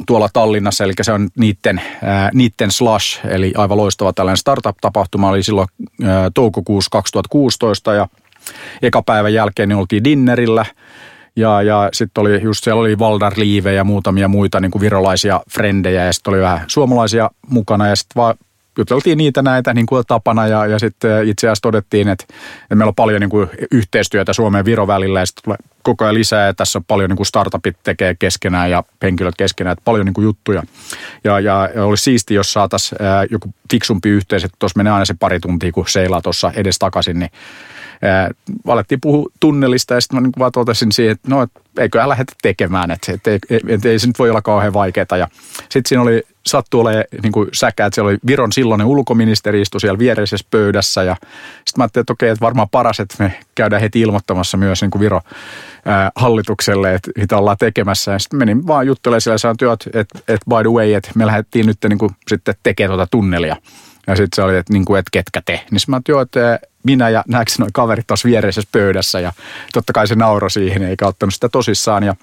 tuolla Tallinnassa, eli se on niiden, niiden Slash, eli aivan loistava tällainen startup-tapahtuma, oli silloin toukokuussa 2016 ja eka päivän jälkeen niin oltiin dinnerillä. Ja, ja sitten oli just siellä oli Valdar Liive ja muutamia muita niin kuin virolaisia frendejä ja sitten oli vähän suomalaisia mukana. Ja sitten juteltiin niitä näitä niin kuin tapana ja, ja sitten itse asiassa todettiin, että, että meillä on paljon niin kuin yhteistyötä Suomen ja Viro välillä ja sitten tulee koko ajan lisää ja tässä on paljon niin kuin startupit tekee keskenään ja henkilöt keskenään, että paljon niin kuin juttuja. Ja, ja, ja olisi siisti, jos saataisiin joku fiksumpi yhteys, että tuossa menee aina se pari tuntia, kun seilaa tuossa edes takaisin, niin alettiin puhua tunnelista ja sitten mä niin vaan totesin siihen, että no, et eiköhän lähdetä tekemään, että et, et, et, et, ei se nyt voi olla kauhean vaikeaa. Ja sitten siinä oli sattu olemaan niin kuin säkä, että siellä oli Viron silloinen ulkoministeri istui siellä viereisessä pöydässä ja sitten mä ajattelin, että okei, että varmaan paras, että me käydään heti ilmoittamassa myös niin kuin Viro hallitukselle, että mitä ollaan tekemässä. Ja sitten menin vaan juttelemaan siellä ja että, että, by the way, että me lähdettiin nyt niin kuin sitten tekemään tuota tunnelia. Ja sitten se oli, että, niin kuin, että ketkä te. Niin mä että joo, että minä ja näetkö noin kaverit tuossa viereisessä pöydässä ja totta kai se nauro siihen, eikä ottanut sitä tosissaan ja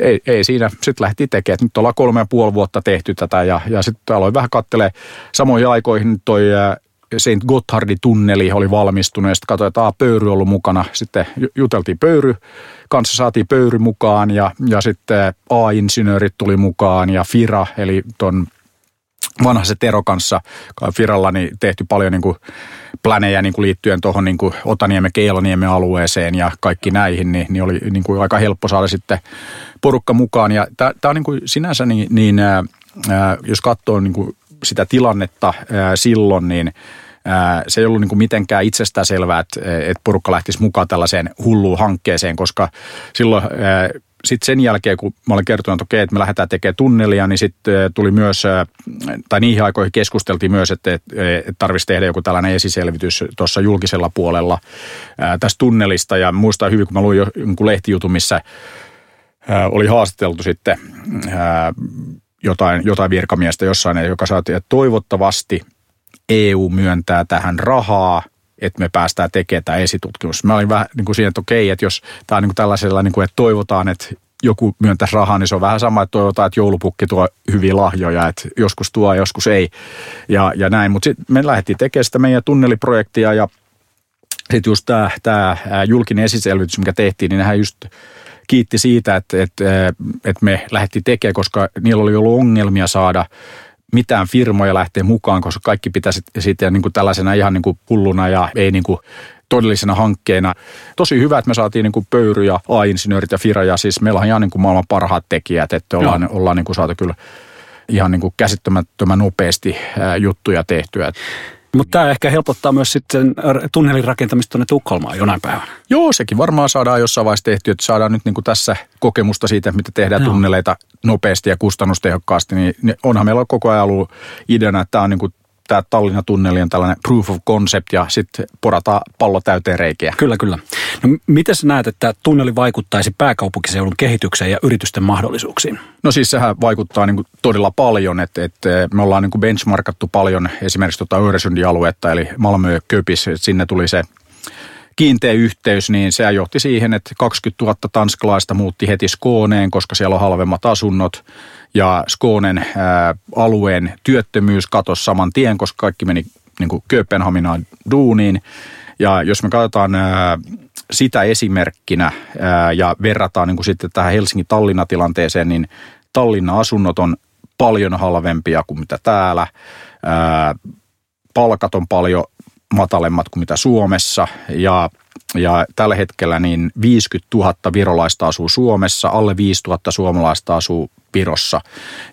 ei, ei siinä. Sitten lähti tekemään. Nyt ollaan kolme ja puoli vuotta tehty tätä ja, ja sitten aloin vähän kattelee samoihin aikoihin toi St. Gotthardin tunneli oli valmistunut ja sitten katsoin, että pöyry ollut mukana. Sitten juteltiin pöyry, kanssa saatiin pöyry mukaan ja, ja sitten A-insinöörit tuli mukaan ja FIRA, eli ton vanha se Tero kanssa Firalla niin tehty paljon niin kuin planejä niin kuin liittyen tuohon niin kuin Otaniemen, Keiloniemen alueeseen ja kaikki näihin, niin, niin oli niin kuin aika helppo saada sitten porukka mukaan. Ja tämä on niin kuin sinänsä, niin, niin ää, jos katsoo niin kuin sitä tilannetta ää, silloin, niin se ei ollut niin kuin mitenkään itsestään selvää, että, että porukka lähtisi mukaan tällaiseen hulluun hankkeeseen, koska silloin sitten sen jälkeen, kun mä olen kertonut, että okei, että me lähdetään tekemään tunnelia, niin sitten tuli myös, tai niihin aikoihin keskusteltiin myös, että, että tarvitsisi tehdä joku tällainen esiselvitys tuossa julkisella puolella tästä tunnelista. Ja muistan hyvin, kun mä luin jonkun lehtijutun, missä oli haastateltu sitten jotain, jotain virkamiestä jossain, joka saatiin, että toivottavasti EU myöntää tähän rahaa – että me päästään tekemään tämä esitutkimus. Mä olin vähän niin kuin siinä, että okei, että jos tämä on niin kuin tällaisella, niin kuin, että toivotaan, että joku myöntäisi rahaa, niin se on vähän sama, että toivotaan, että joulupukki tuo hyviä lahjoja, että joskus tuo, joskus ei ja, ja näin. Mutta sitten me lähdettiin tekemään sitä meidän tunneliprojektia ja sitten just tämä, tämä julkinen esiselvitys, mikä tehtiin, niin nehän just kiitti siitä, että, että, että me lähdettiin tekemään, koska niillä oli ollut ongelmia saada mitään firmoja lähtee mukaan, koska kaikki pitäisi sitten niin kuin tällaisena ihan niin kuin pulluna ja ei niin kuin todellisena hankkeena. Tosi hyvä, että me saatiin niin kuin Pöyry ja A-insinöörit ja Fira ja siis meillä on ihan niin kuin maailman parhaat tekijät, että ollaan, no. ollaan niin kuin saatu kyllä ihan niin kuin käsittämättömän nopeasti juttuja tehtyä. Mutta tämä ehkä helpottaa myös sitten tunnelin rakentamista tuonne Tukholmaan jonain päivänä. Joo, sekin varmaan saadaan jossain vaiheessa tehty, että saadaan nyt niin kuin tässä kokemusta siitä, mitä tehdään Joo. tunneleita nopeasti ja kustannustehokkaasti. Niin onhan meillä koko ajan ollut ideana, että tämä on niin kuin tämä Tallinnan tunneli on tällainen proof of concept ja sitten porataan pallo täyteen reikiä. Kyllä, kyllä. No, miten sä näet, että tunneli vaikuttaisi pääkaupunkiseudun kehitykseen ja yritysten mahdollisuuksiin? No siis sehän vaikuttaa niin kuin todella paljon, että, että me ollaan niin kuin benchmarkattu paljon esimerkiksi tuota Öresundin aluetta, eli Malmö Köpis, että sinne tuli se kiinteä yhteys, niin se johti siihen, että 20 000 tanskalaista muutti heti Skooneen, koska siellä on halvemmat asunnot. Ja Skoonen ää, alueen työttömyys katosi saman tien, koska kaikki meni niin kuin Kööpenhaminaan duuniin. Ja jos me katsotaan ää, sitä esimerkkinä ää, ja verrataan niin kuin sitten tähän Helsingin-Tallinna-tilanteeseen, niin Tallinna-asunnot on paljon halvempia kuin mitä täällä. Ää, palkat on paljon matalemmat kuin mitä Suomessa ja ja tällä hetkellä niin 50 000 virolaista asuu Suomessa, alle 5 000 suomalaista asuu Virossa.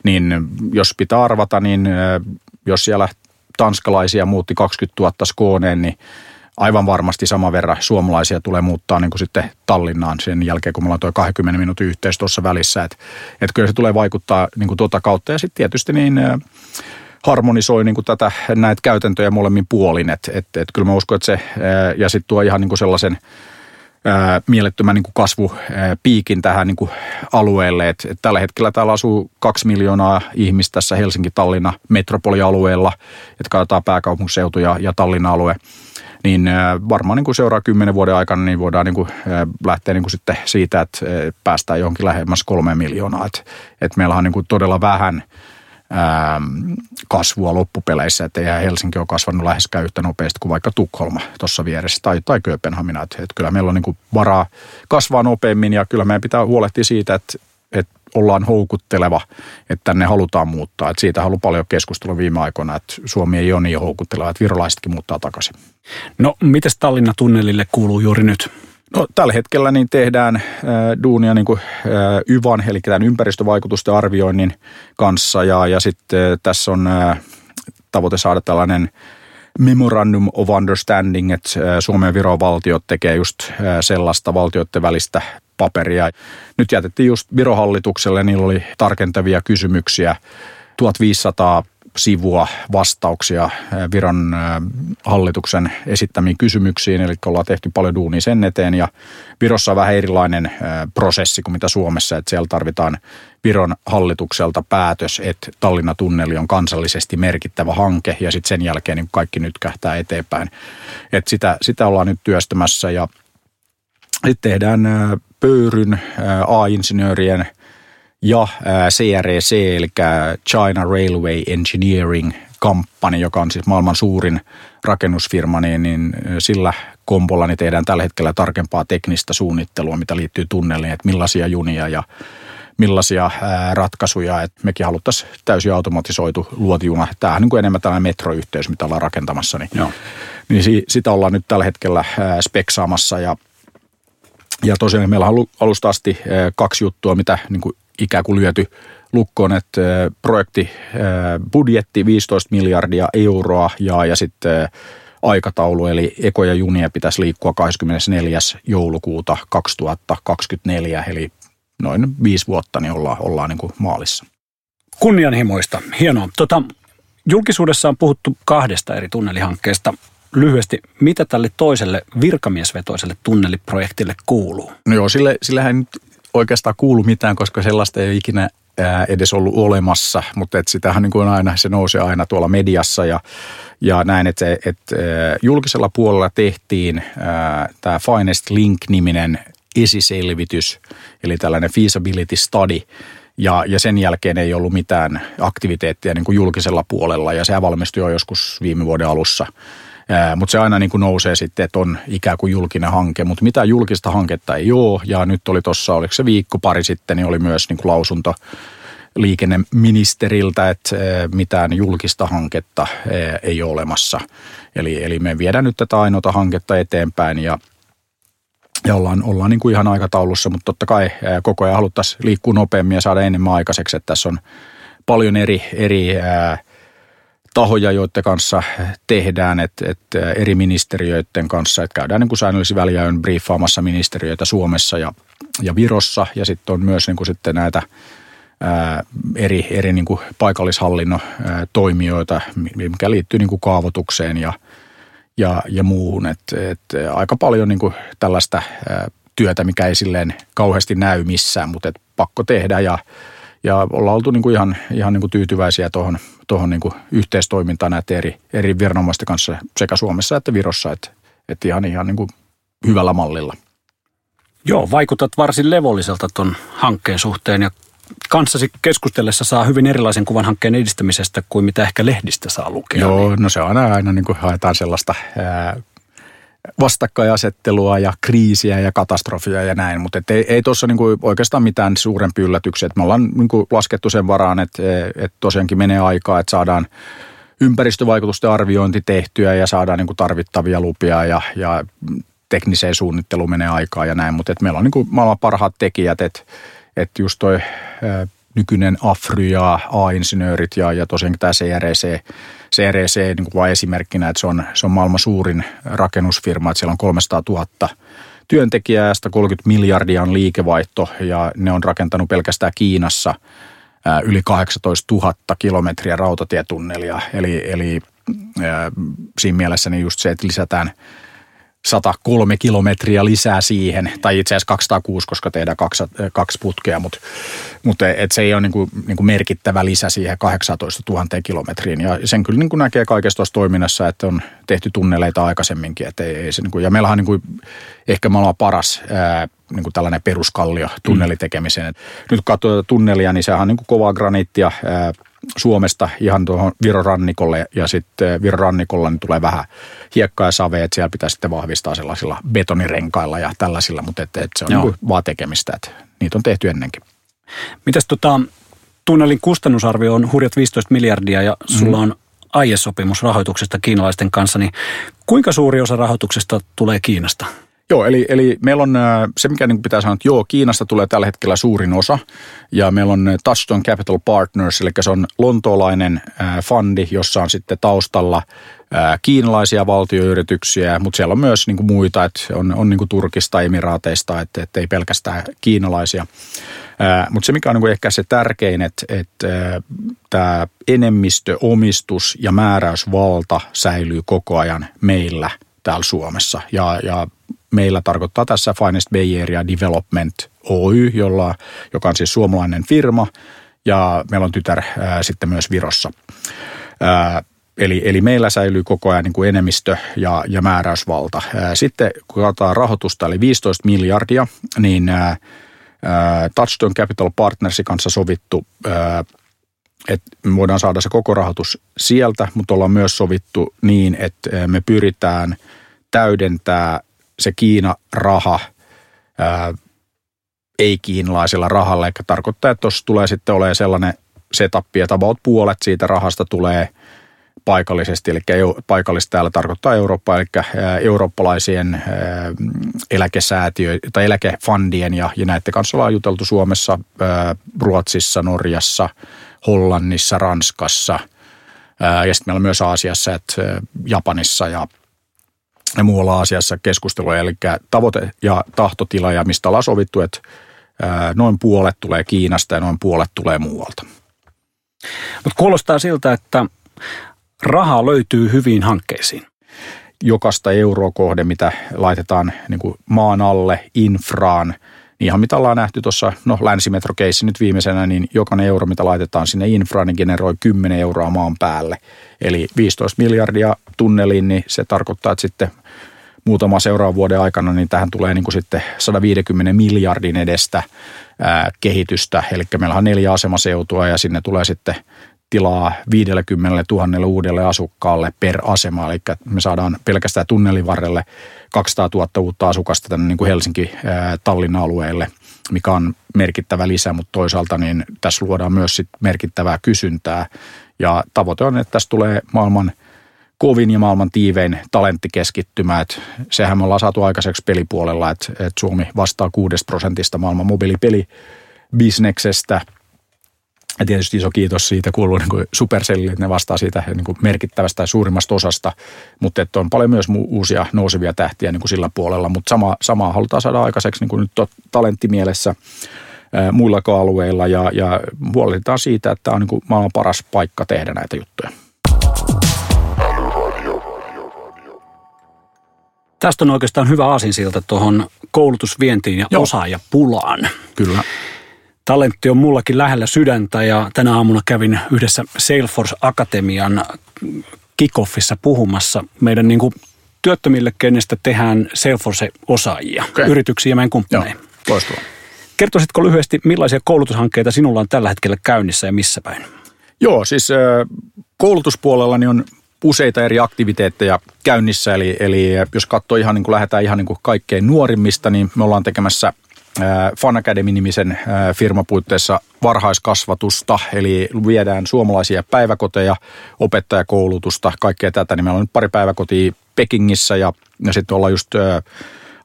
Niin jos pitää arvata, niin jos siellä tanskalaisia muutti 20 000 Skooneen, niin aivan varmasti sama verran suomalaisia tulee muuttaa niin kuin sitten Tallinnaan sen jälkeen, kun meillä on tuo 20 minuutin yhteys tuossa välissä. Että et kyllä se tulee vaikuttaa niin kuin tuota kautta ja sitten tietysti niin harmonisoi niin kuin tätä, näitä käytäntöjä molemmin puolin. Että et, et kyllä mä uskon, että se ja sitten tuo ihan niin kuin sellaisen mielettömän niin kasvupiikin tähän niin kuin alueelle. Et, et tällä hetkellä täällä asuu kaksi miljoonaa ihmistä tässä Helsinki-Tallinna metropolialueella, että katsotaan pääkaupunkiseutu ja, ja Tallinna-alue niin varmaan niin kuin seuraa kymmenen vuoden aikana niin voidaan niin kuin lähteä niin kuin sitten siitä, että päästään johonkin lähemmäs kolme miljoonaa. Että, että meillä on niin kuin todella vähän – Ähm, kasvua loppupeleissä, että eihän Helsinki ole kasvanut läheskään yhtä nopeasti kuin vaikka Tukholma tuossa vieressä tai, tai Kööpenhamina. Että, että kyllä meillä on niin kuin varaa kasvaa nopeammin ja kyllä meidän pitää huolehtia siitä, että, että ollaan houkutteleva, että tänne halutaan muuttaa. Että siitä on ollut paljon keskustelua viime aikoina, että Suomi ei ole niin houkutteleva, että virolaisetkin muuttaa takaisin. No, miten Tallinna tunnelille kuuluu juuri nyt? No, tällä hetkellä niin tehdään äh, duunia niin kuin, äh, YVAN, eli tämän ympäristövaikutusten arvioinnin kanssa, ja, ja sitten äh, tässä on äh, tavoite saada tällainen Memorandum of Understanding, että äh, Suomen ja Viron valtiot tekee just äh, sellaista valtioiden välistä paperia. Nyt jätettiin just Virohallitukselle, niillä oli tarkentavia kysymyksiä, 1500 sivua vastauksia Viron hallituksen esittämiin kysymyksiin, eli ollaan tehty paljon duunia sen eteen ja Virossa on vähän erilainen prosessi kuin mitä Suomessa, että siellä tarvitaan Viron hallitukselta päätös, että Tallinna-tunneli on kansallisesti merkittävä hanke ja sitten sen jälkeen niin kaikki nyt kähtää eteenpäin. Et sitä, sitä ollaan nyt työstämässä ja sitten tehdään pöyryn A-insinöörien – ja CREC, eli China Railway Engineering Company, joka on siis maailman suurin rakennusfirma, niin, niin sillä kompolla niin tehdään tällä hetkellä tarkempaa teknistä suunnittelua, mitä liittyy tunneliin, että millaisia junia ja millaisia ratkaisuja, että mekin haluttaisiin täysin automatisoitu luotijuna. Tämähän on niin kuin enemmän tällainen metroyhteys, mitä ollaan rakentamassa, niin, Joo. niin sitä ollaan nyt tällä hetkellä speksaamassa ja ja tosiaan meillä on alusta asti kaksi juttua, mitä niin kuin ikään kuin lyöty lukkoon, että projekti budjetti 15 miljardia euroa ja, ja sitten aikataulu, eli ekoja junia pitäisi liikkua 24. joulukuuta 2024, eli noin viisi vuotta niin ollaan, ollaan niin kuin maalissa. Kunnianhimoista, hienoa. Tota, julkisuudessa on puhuttu kahdesta eri tunnelihankkeesta. Lyhyesti, mitä tälle toiselle virkamiesvetoiselle tunneliprojektille kuuluu? No joo, sille, sillähän nyt oikeastaan kuulu mitään, koska sellaista ei ole ikinä edes ollut olemassa, mutta et sitähän niin kuin aina, se nousee aina tuolla mediassa ja, ja näin, että, että julkisella puolella tehtiin tämä Finest Link-niminen esiselvitys, eli tällainen feasibility study, ja, ja sen jälkeen ei ollut mitään aktiviteettia niin kuin julkisella puolella, ja se valmistui jo joskus viime vuoden alussa – mutta se aina niin kuin nousee sitten, että on ikään kuin julkinen hanke, mutta mitään julkista hanketta ei ole. Ja nyt oli tuossa, oliko se viikko pari sitten, niin oli myös niin kuin lausunto liikenneministeriltä, että mitään julkista hanketta ei ole olemassa. Eli, eli me viedään nyt tätä ainoata hanketta eteenpäin ja, ja ollaan, ollaan niin kuin ihan aikataulussa, mutta totta kai koko ajan haluttaisiin liikkua nopeammin ja saada enemmän aikaiseksi, että tässä on paljon eri, eri ää, tahoja, joiden kanssa tehdään, että, että eri ministeriöiden kanssa, että käydään niin kuin säännöllisiä väliajoin briefaamassa ministeriöitä Suomessa ja, ja Virossa. Ja sitten on myös niin kuin sitten näitä ää, eri, eri niin kuin paikallishallinnon ää, toimijoita, mikä liittyy niin kuin kaavoitukseen ja, ja, ja muuhun. Et, et aika paljon niin kuin tällaista ää, työtä, mikä ei silleen kauheasti näy missään, mutta et pakko tehdä. Ja ja ollaan oltu niin kuin ihan, ihan niin kuin tyytyväisiä tuohon, tuohon niin kuin yhteistoimintaan näiden eri, eri viranomaisten kanssa sekä Suomessa että Virossa, että, että ihan, ihan niin kuin hyvällä mallilla. Joo, vaikutat varsin levolliselta tuon hankkeen suhteen ja kanssasi keskustellessa saa hyvin erilaisen kuvan hankkeen edistämisestä kuin mitä ehkä lehdistä saa lukea. Joo, niin. no se on aina, aina niin kuin haetaan sellaista ää, vastakkainasettelua ja kriisiä ja katastrofia ja näin, mutta ei, ei tuossa niinku oikeastaan mitään suurempi yllätyksiä. Et me ollaan niinku laskettu sen varaan, että et tosiaankin menee aikaa, että saadaan ympäristövaikutusten arviointi tehtyä ja saadaan niinku tarvittavia lupia ja, ja tekniseen suunnitteluun menee aikaa ja näin, mutta meillä on niinku maailman parhaat tekijät, että et just toi nykyinen AFRY ja A-insinöörit ja, ja tosiaankin tämä CREC, CREC niin kuin vain esimerkkinä, että se on, se on maailman suurin rakennusfirma, että siellä on 300 000 työntekijää ja 130 miljardia on liikevaihto ja ne on rakentanut pelkästään Kiinassa yli 18 000 kilometriä rautatietunnelia. Eli, eli siinä mielessä niin just se, että lisätään – 103 kilometriä lisää siihen, tai itse asiassa 206, koska tehdään kaksi, kaksi putkea, mutta, mutta et se ei ole niin kuin, niin kuin merkittävä lisä siihen 18 000 kilometriin. Ja sen kyllä niin kuin näkee kaikessa tuossa toiminnassa, että on tehty tunneleita aikaisemminkin. Että ei, ei se niin kuin, ja meillähän on niin kuin, ehkä me ollaan paras ää, niin kuin tällainen peruskallio tunnelitekemiseen. Mm. Nyt kun katsoo tunnelia, niin sehän on niin kuin kovaa graniittia, ää, Suomesta ihan tuohon Virorannikolle ja sitten Virorannikolla niin tulee vähän hiekkaa ja savea, että siellä pitää sitten vahvistaa sellaisilla betonirenkailla ja tällaisilla, mutta et, et se on niin vaan tekemistä, että niitä on tehty ennenkin. Mitäs tota, tunnelin kustannusarvio on hurjat 15 miljardia ja sulla mm. on aiesopimus rahoituksesta kiinalaisten kanssa, niin kuinka suuri osa rahoituksesta tulee Kiinasta? Joo, eli, eli meillä on se, mikä niin pitää sanoa, että joo, Kiinasta tulee tällä hetkellä suurin osa. Ja meillä on Touchstone Capital Partners, eli se on lontoolainen fundi, jossa on sitten taustalla kiinalaisia valtioyrityksiä, mutta siellä on myös niin kuin muita, että on, on niin kuin Turkista, Emiraateista, että, että ei pelkästään kiinalaisia. Mutta se, mikä on niin kuin ehkä se tärkein, että, että tämä enemmistöomistus ja määräysvalta säilyy koko ajan meillä täällä Suomessa. Ja, ja meillä tarkoittaa tässä Finest Bay Area Development Oy, jolla, joka on siis suomalainen firma, ja meillä on tytär ää, sitten myös Virossa. Ää, eli, eli meillä säilyy koko ajan niin kuin enemmistö ja, ja määräysvalta. Ää, sitten kun katsotaan rahoitusta, eli 15 miljardia, niin ää, Touchstone Capital Partnersin kanssa sovittu, ää, että me voidaan saada se koko rahoitus sieltä, mutta ollaan myös sovittu niin, että me pyritään täydentää se Kiina-raha ei-kiinalaisella rahalla, eli tarkoittaa, että tuossa tulee sitten olemaan sellainen setup, että about puolet siitä rahasta tulee paikallisesti, eli paikallisesti täällä tarkoittaa Eurooppaa, eli eurooppalaisien eläkesäätiöiden tai eläkefandien ja, ja näiden kanssa ollaan juteltu Suomessa, Ruotsissa, Norjassa, Hollannissa, Ranskassa ja sitten meillä on myös Aasiassa, että Japanissa ja ja muualla asiassa keskustelua, eli tavoite ja tahtotila ja mistä ollaan sovittu, että noin puolet tulee Kiinasta ja noin puolet tulee muualta. Mutta kuulostaa siltä, että rahaa löytyy hyviin hankkeisiin. Jokaista euroa kohde, mitä laitetaan niin kuin maan alle, infraan, niin ihan mitä ollaan nähty tuossa, no länsimetrokeissi nyt viimeisenä, niin jokainen euro, mitä laitetaan sinne infraan, niin generoi 10 euroa maan päälle. Eli 15 miljardia tunneliin, niin se tarkoittaa, että sitten muutama seuraavan vuoden aikana, niin tähän tulee niin kuin sitten 150 miljardin edestä ää, kehitystä. Eli meillä on neljä asemaseutua ja sinne tulee sitten tilaa 50 000 uudelle asukkaalle per asema. Eli me saadaan pelkästään tunnelin varrelle 200 000 uutta asukasta tänne niin kuin Helsinki-Tallinnan alueelle, mikä on merkittävä lisä, mutta toisaalta niin tässä luodaan myös sit merkittävää kysyntää. Ja tavoite on, että tässä tulee maailman – kovin ja maailman tiivein talenttikeskittymä. Et sehän me ollaan saatu aikaiseksi pelipuolella, että et Suomi vastaa kuudesta prosentista maailman mobiilipelibisneksestä. Ja tietysti iso kiitos siitä kuuluu niin Supercellille, että ne vastaa siitä niin kuin merkittävästä ja suurimmasta osasta, mutta että on paljon myös uusia nousevia tähtiä niin kuin sillä puolella, mutta sama, samaa halutaan saada aikaiseksi niin kuin nyt talenttimielessä muilla alueilla ja, ja huolehditaan siitä, että tämä on niin kuin maailman paras paikka tehdä näitä juttuja. Tästä on oikeastaan hyvä aasinsilta tuohon koulutusvientiin ja Joo. osaajapulaan. Kyllä. Talentti on mullakin lähellä sydäntä ja tänä aamuna kävin yhdessä Salesforce Akatemian kickoffissa puhumassa meidän niin kuin työttömille, kenestä tehdään Salesforce-osaajia, okay. yrityksiä ja meidän kumppaneja. Kertoisitko lyhyesti, millaisia koulutushankkeita sinulla on tällä hetkellä käynnissä ja missä päin? Joo, siis koulutuspuolella niin on useita eri aktiviteetteja käynnissä. Eli, eli jos katsoo ihan niin kuin lähdetään ihan niin kuin kaikkein nuorimmista, niin me ollaan tekemässä Fan Academy-nimisen firmapuitteissa varhaiskasvatusta, eli viedään suomalaisia päiväkoteja, opettajakoulutusta, kaikkea tätä. Niin meillä on nyt pari päiväkotia Pekingissä ja, ja sitten ollaan just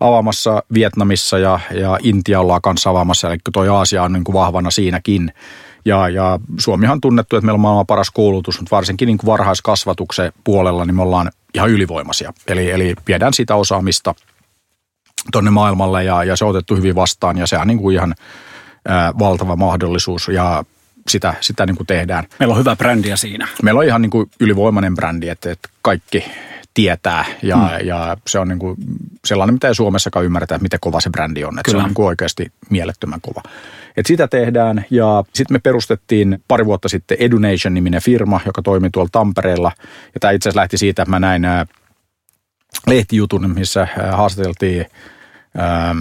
avaamassa Vietnamissa ja, ja Intia ollaan kanssa avaamassa, eli toi Aasia on niin kuin vahvana siinäkin. Ja, ja Suomihan on tunnettu, että meillä on maailman paras koulutus, mutta varsinkin niin kuin varhaiskasvatuksen puolella niin me ollaan ihan ylivoimaisia. Eli, eli viedään sitä osaamista tuonne maailmalle ja, ja se on otettu hyvin vastaan ja se on niin kuin ihan ää, valtava mahdollisuus ja sitä, sitä niin kuin tehdään. Meillä on hyvä brändiä siinä. Meillä on ihan niin kuin ylivoimainen brändi, että, että kaikki tietää ja, hmm. ja se on niin kuin sellainen, mitä ei Suomessakaan ymmärretä, että miten kova se brändi on. Että se on niin kuin oikeasti mielettömän kova. Et sitä tehdään ja sitten me perustettiin pari vuotta sitten Edunation-niminen firma, joka toimii tuolla Tampereella. Ja tämä itse asiassa lähti siitä, että mä näin lehtijutun, missä haastateltiin ähm,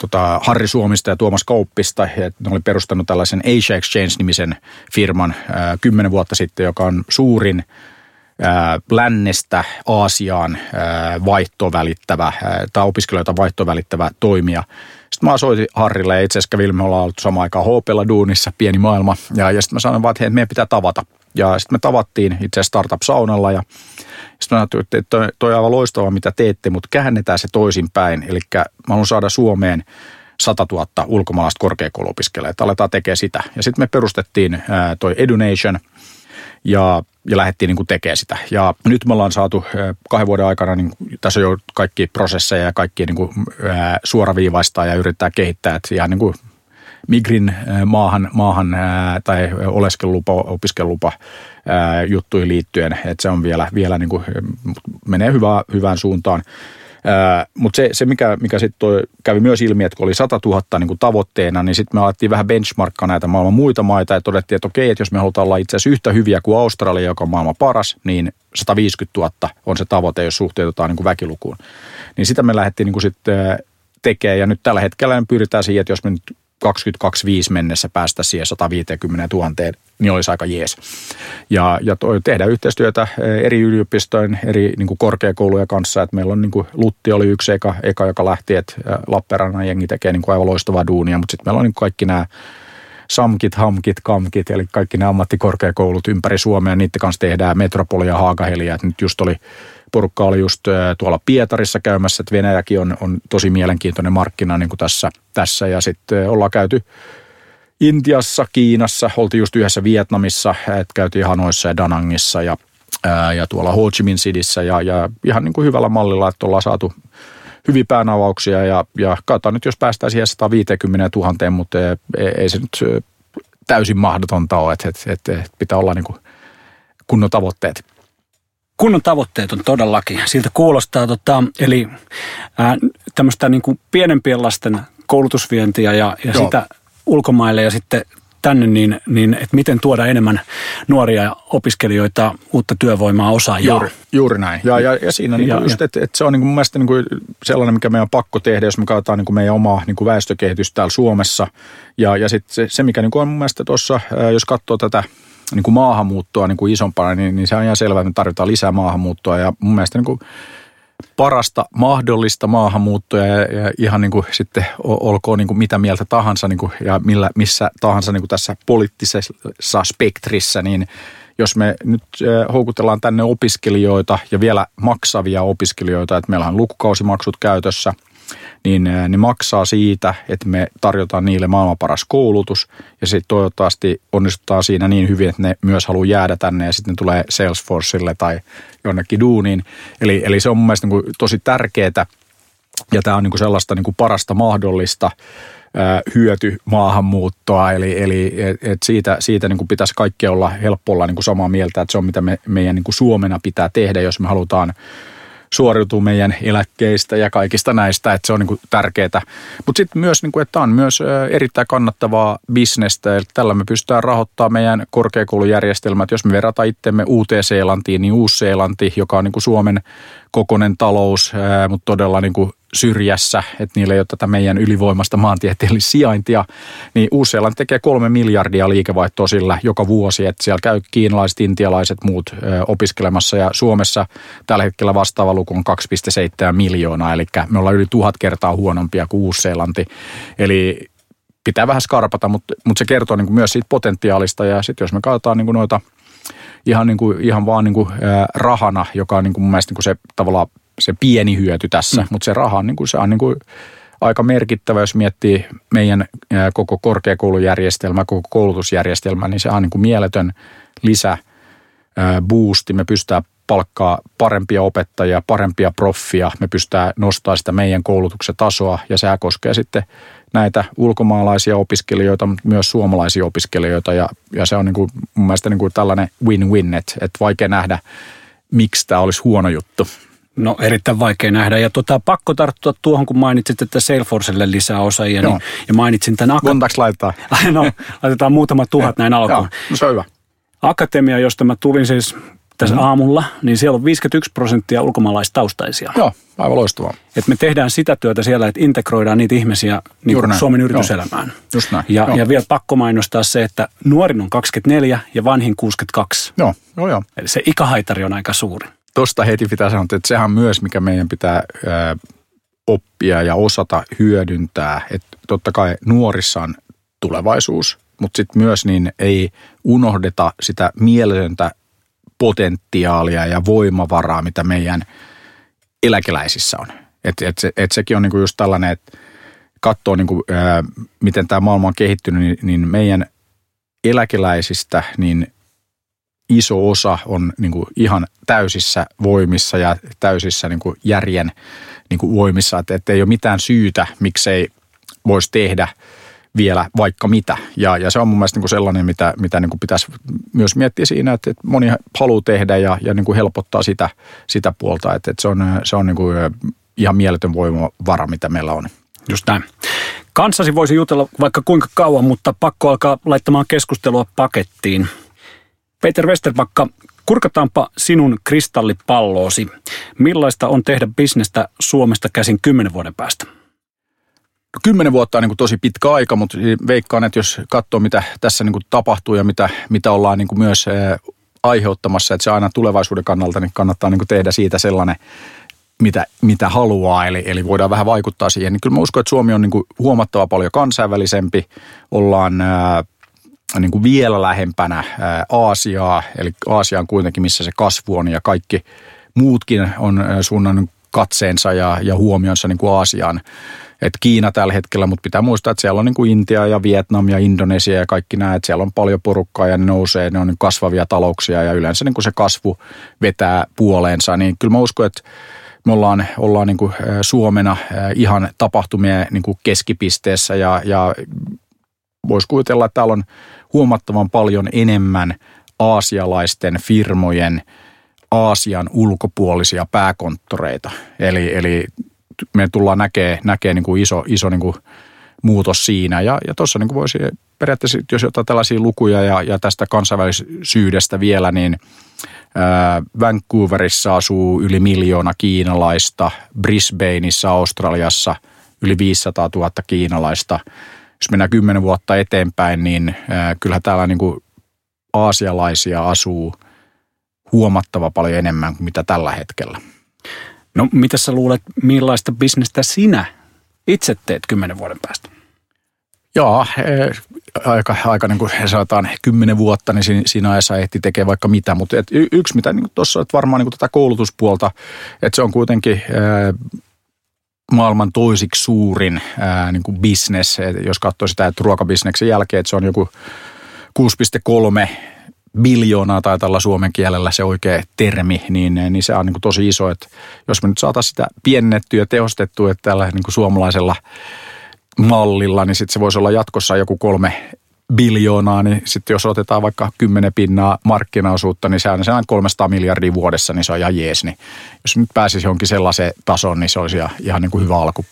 tota, Harri Suomista ja Tuomas Kauppista. Ja ne oli perustanut tällaisen Asia Exchange-nimisen firman äh, kymmenen vuotta sitten, joka on suurin lännestä Aasiaan vaihtovälittävä tai opiskelijoita vaihtovälittävä toimija. Sitten mä soitin Harrille ja itse asiassa kävin, me ollaan ollut samaan aikaan HPlla duunissa, pieni maailma. Ja, ja sitten mä sanoin vaan, että hei, meidän pitää tavata. Ja sitten me tavattiin itse Startup-saunalla ja sitten mä ajattelin, että toi, toi on aivan loistavaa, mitä teette, mutta käännetään se toisinpäin. Eli mä haluan saada Suomeen 100 000 ulkomaalaista korkeakouluopiskelijaa, aletaan tekemään sitä. Ja sitten me perustettiin toi Edunation – ja, ja lähdettiin niin tekemään sitä. Ja nyt me ollaan saatu kahden vuoden aikana, niin tässä on jo kaikki prosesseja ja kaikki niin kuin, ää, suoraviivaistaa ja yrittää kehittää, että ihan niin kuin Migrin maahan, maahan ää, tai oleskelulupa, opiskelulupa juttuihin liittyen, että se on vielä, vielä niin kuin, menee hyvää, hyvään suuntaan. Mutta se, se, mikä, mikä sitten kävi myös ilmi, että kun oli 100 000 niin tavoitteena, niin sitten me alettiin vähän benchmarkkaa näitä maailman muita maita ja todettiin, että okei, että jos me halutaan olla itse asiassa yhtä hyviä kuin Australia, joka on maailman paras, niin 150 000 on se tavoite, jos suhteutetaan niin kuin väkilukuun. Niin sitä me lähdettiin niin kuin tekemään ja nyt tällä hetkellä pyritään siihen, että jos me nyt 2025 mennessä päästä siihen 150 000, niin olisi aika jees. Ja, ja toi, tehdä yhteistyötä eh, eri yliopistojen, eri niin kuin korkeakoulujen kanssa. että meillä on niin kuin, Lutti oli yksi eka, eka joka lähti, että Lappeenrannan jengi tekee niin kuin aivan loistavaa duunia, mutta sitten meillä on niin kaikki nämä SAMKit, HAMKit, KAMKit, eli kaikki nämä ammattikorkeakoulut ympäri Suomea, niiden kanssa tehdään Metropolia ja Haagahelia. Nyt just oli porukka oli just tuolla Pietarissa käymässä, että Venäjäkin on, on tosi mielenkiintoinen markkina niin kuin tässä, tässä. Ja sitten ollaan käyty Intiassa, Kiinassa, oltiin just yhdessä Vietnamissa, että käytiin Hanoissa ja Danangissa ja, ja tuolla Ho Chi Minh Cityssä ja, ja ihan niin kuin hyvällä mallilla, että ollaan saatu hyviä päänavauksia ja, ja katsotaan nyt, jos päästään siihen 150 000, mutta ei, ei se nyt täysin mahdotonta ole, että, että, että pitää olla niin kuin kunnon tavoitteet. Kunnon tavoitteet on todellakin. Siltä kuulostaa, tota, eli ää, tämmöistä niin kuin pienempien lasten koulutusvientiä ja, ja sitä ulkomaille ja sitten tänne, niin, niin että miten tuoda enemmän nuoria opiskelijoita, uutta työvoimaa, osaajia. Juuri, juuri näin. Ja, ja, ja siinä niin ja, just, että, että se on niin kuin mun mielestä niin kuin sellainen, mikä meidän on pakko tehdä, jos me katsotaan niin kuin meidän omaa niin kuin väestökehitystä täällä Suomessa. Ja, ja sitten se, se, mikä niin kuin on mun mielestä tuossa, jos katsoo tätä niin kuin maahanmuuttoa niin kuin isompana, niin, niin se on ihan selvää, että me tarvitaan lisää maahanmuuttoa. Ja mun mielestä niin kuin parasta mahdollista maahanmuuttoa ja, ja ihan niin kuin sitten olkoon niin kuin mitä mieltä tahansa niin kuin, ja millä, missä tahansa niin kuin tässä poliittisessa spektrissä, niin jos me nyt houkutellaan tänne opiskelijoita ja vielä maksavia opiskelijoita, että meillä on lukukausimaksut käytössä – niin ne maksaa siitä, että me tarjotaan niille maailman paras koulutus. Ja sitten toivottavasti onnistutaan siinä niin hyvin, että ne myös haluaa jäädä tänne ja sitten tulee Salesforceille tai jonnekin duuniin. Eli, eli se on mun mielestä niin kuin tosi tärkeää ja tämä on niin kuin sellaista niin kuin parasta mahdollista hyöty maahanmuuttoa, eli, eli et, siitä, siitä niin kuin pitäisi kaikki olla helppo olla niin kuin samaa mieltä, että se on mitä me, meidän niin kuin Suomena pitää tehdä, jos me halutaan suoriutuu meidän eläkkeistä ja kaikista näistä, että se on niin tärkeää. Mutta sitten myös, niin kuin, että on myös erittäin kannattavaa bisnestä, eli tällä me pystytään rahoittamaan meidän korkeakoulujärjestelmät. Jos me verrataan itsemme Uuteen-Seelantiin, niin Uusi-Seelanti, joka on niin kuin Suomen kokonen talous, mutta todella niin kuin syrjässä, että niillä ei ole tätä meidän ylivoimasta maantieteellistä sijaintia, niin uusi tekee kolme miljardia liikevaihtoa sillä joka vuosi, että siellä käy kiinalaiset, intialaiset, muut opiskelemassa ja Suomessa tällä hetkellä vastaava luku on 2,7 miljoonaa, eli me ollaan yli tuhat kertaa huonompia kuin Uusi-Seelanti. Eli pitää vähän skarpata, mutta, mutta se kertoo niin kuin myös siitä potentiaalista ja sitten jos me katsotaan niin kuin noita ihan, niin kuin, ihan vaan niin kuin, ää, rahana, joka on niin kuin mun mielestä niin kuin se tavallaan se pieni hyöty tässä, mm. mutta se raha on, niin kuin, se on niin kuin aika merkittävä, jos miettii meidän koko korkeakoulujärjestelmä, koko koulutusjärjestelmä, niin se on niin kuin mieletön lisä boosti. Me pystytään palkkaa parempia opettajia, parempia proffia. Me pystytään nostamaan sitä meidän koulutuksen tasoa ja se koskee sitten näitä ulkomaalaisia opiskelijoita, mutta myös suomalaisia opiskelijoita ja, ja se on niin kuin, mun mielestä niin kuin tällainen win-win, että, että vaikea nähdä, miksi tämä olisi huono juttu. No erittäin vaikea nähdä. Ja tota, pakko tarttua tuohon, kun mainitsit, että Salesforcelle lisää osaajia. Niin, ja mainitsin tämän... Montaks laittaa? no, laitetaan muutama tuhat näin alkuun. Joo, no se on hyvä. Akatemia, josta mä tulin siis tässä mm. aamulla, niin siellä on 51 prosenttia ulkomaalaistaustaisia. Joo, aivan loistavaa. Et me tehdään sitä työtä siellä, että integroidaan niitä ihmisiä niin kuin Suomen yrityselämään. Joo. Just näin. Ja, joo. ja vielä pakko mainostaa se, että nuorin on 24 ja vanhin 62. Joo, joo, joo. Eli se ikähaitari on aika suuri. Tuosta heti pitää sanoa, että sehän on myös, mikä meidän pitää ää, oppia ja osata hyödyntää. Että totta kai nuorissa on tulevaisuus, mutta sitten myös niin ei unohdeta sitä mieletöntä potentiaalia ja voimavaraa, mitä meidän eläkeläisissä on. Et, et, se, et sekin on niinku just tällainen, että katsoo niinku, miten tämä maailma on kehittynyt, niin, niin meidän eläkeläisistä niin iso osa on niinku ihan täysissä voimissa ja täysissä niinku järjen niinku voimissa, että et ei ole mitään syytä, miksei voisi tehdä – vielä vaikka mitä. Ja, ja se on mun mielestä niin kuin sellainen, mitä, mitä niin kuin pitäisi myös miettiä siinä, että, että moni haluaa tehdä ja, ja niin kuin helpottaa sitä, sitä puolta. Että, että se on, se on niin kuin ihan mieletön voimavara, mitä meillä on. Just näin. Kanssasi voisi jutella vaikka kuinka kauan, mutta pakko alkaa laittamaan keskustelua pakettiin. Peter Westerbakka, kurkataanpa sinun kristallipalloosi. Millaista on tehdä bisnestä Suomesta käsin kymmenen vuoden päästä? Kymmenen vuotta on niin kuin tosi pitkä aika, mutta veikkaan, että jos katsoo mitä tässä niin kuin tapahtuu ja mitä, mitä ollaan niin kuin myös aiheuttamassa, että se aina tulevaisuuden kannalta niin kannattaa niin kuin tehdä siitä sellainen, mitä, mitä haluaa, eli, eli voidaan vähän vaikuttaa siihen. Niin kyllä mä uskon, että Suomi on niin kuin huomattava paljon kansainvälisempi, ollaan ää, niin kuin vielä lähempänä ää, Aasiaa, eli Aasia on kuitenkin missä se kasvu on ja kaikki muutkin on suunnannut katseensa ja, ja huomionsa niin kuin Aasiaan. Että Kiina tällä hetkellä, mutta pitää muistaa, että siellä on niin kuin Intia ja Vietnam ja Indonesia ja kaikki nämä, että siellä on paljon porukkaa ja ne nousee, ne on niin kasvavia talouksia ja yleensä niin kuin se kasvu vetää puoleensa, niin kyllä mä uskon, että me ollaan, ollaan niin kuin Suomena ihan tapahtumien niin kuin keskipisteessä ja, ja voisi kuvitella, että täällä on huomattavan paljon enemmän aasialaisten firmojen Aasian ulkopuolisia pääkonttoreita. Eli, eli me tullaan näkee, näkee niin kuin iso, iso niin kuin muutos siinä. Ja, ja tuossa niin voisi periaatteessa, jos jotain tällaisia lukuja ja, ja tästä kansainvälisyydestä vielä, niin ää, Vancouverissa asuu yli miljoona kiinalaista, Brisbaneissa Australiassa yli 500 000 kiinalaista. Jos mennään kymmenen vuotta eteenpäin, niin kyllähän täällä niin kuin aasialaisia asuu huomattava paljon enemmän kuin mitä tällä hetkellä. No mitä sä luulet, millaista bisnestä sinä itse teet kymmenen vuoden päästä? Joo, eh, aika, aika niin kuin sanotaan kymmenen vuotta, niin siinä, ajassa ehti tekee vaikka mitä. Mutta et yksi, mitä niin tuossa on varmaan niin tätä koulutuspuolta, että se on kuitenkin maailman toisiksi suurin ää, niin kuin business, jos katsoo sitä, että ruokabisneksen jälkeen, että se on joku 6,3 biljoonaa tai tällä suomen kielellä se oikea termi, niin, niin se on niin kuin tosi iso, että jos me nyt saataisiin sitä piennettyä ja tehostettua, että tällä niin kuin suomalaisella mallilla, niin sitten se voisi olla jatkossa joku kolme biljoonaa, niin sitten jos otetaan vaikka 10 pinnaa markkinaosuutta, niin se on 300 miljardia vuodessa, niin se on ihan jees. Niin jos nyt pääsisi johonkin sellaiseen tasoon, niin se olisi ihan niin kuin hyvä alku.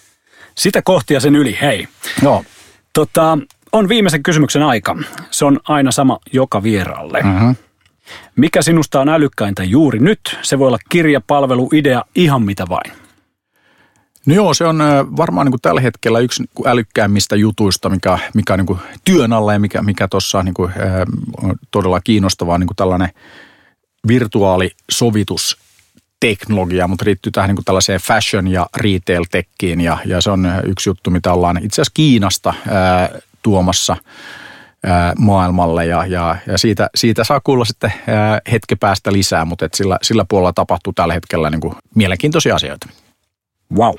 Sitä kohtia sen yli, hei. Joo. Tota, on viimeisen kysymyksen aika. Se on aina sama joka vieraalle. Uh-huh. Mikä sinusta on älykkäintä juuri nyt? Se voi olla kirja, palvelu, idea, ihan mitä vain. No joo, se on varmaan niin kuin tällä hetkellä yksi niin älykkäimmistä jutuista, mikä, mikä on niin kuin työn alla ja mikä, mikä tuossa niin kuin, on todella kiinnostavaa, niin kuin tällainen virtuaalisovitus teknologia, mutta riittyy tähän niin kuin tällaiseen fashion ja retail tekkiin ja, ja se on yksi juttu, mitä ollaan itse asiassa Kiinasta ää, tuomassa ää, maailmalle ja, ja, ja siitä, siitä saa kuulla sitten ää, hetken päästä lisää, mutta et sillä, sillä puolella tapahtuu tällä hetkellä niin kuin mielenkiintoisia asioita. Wow.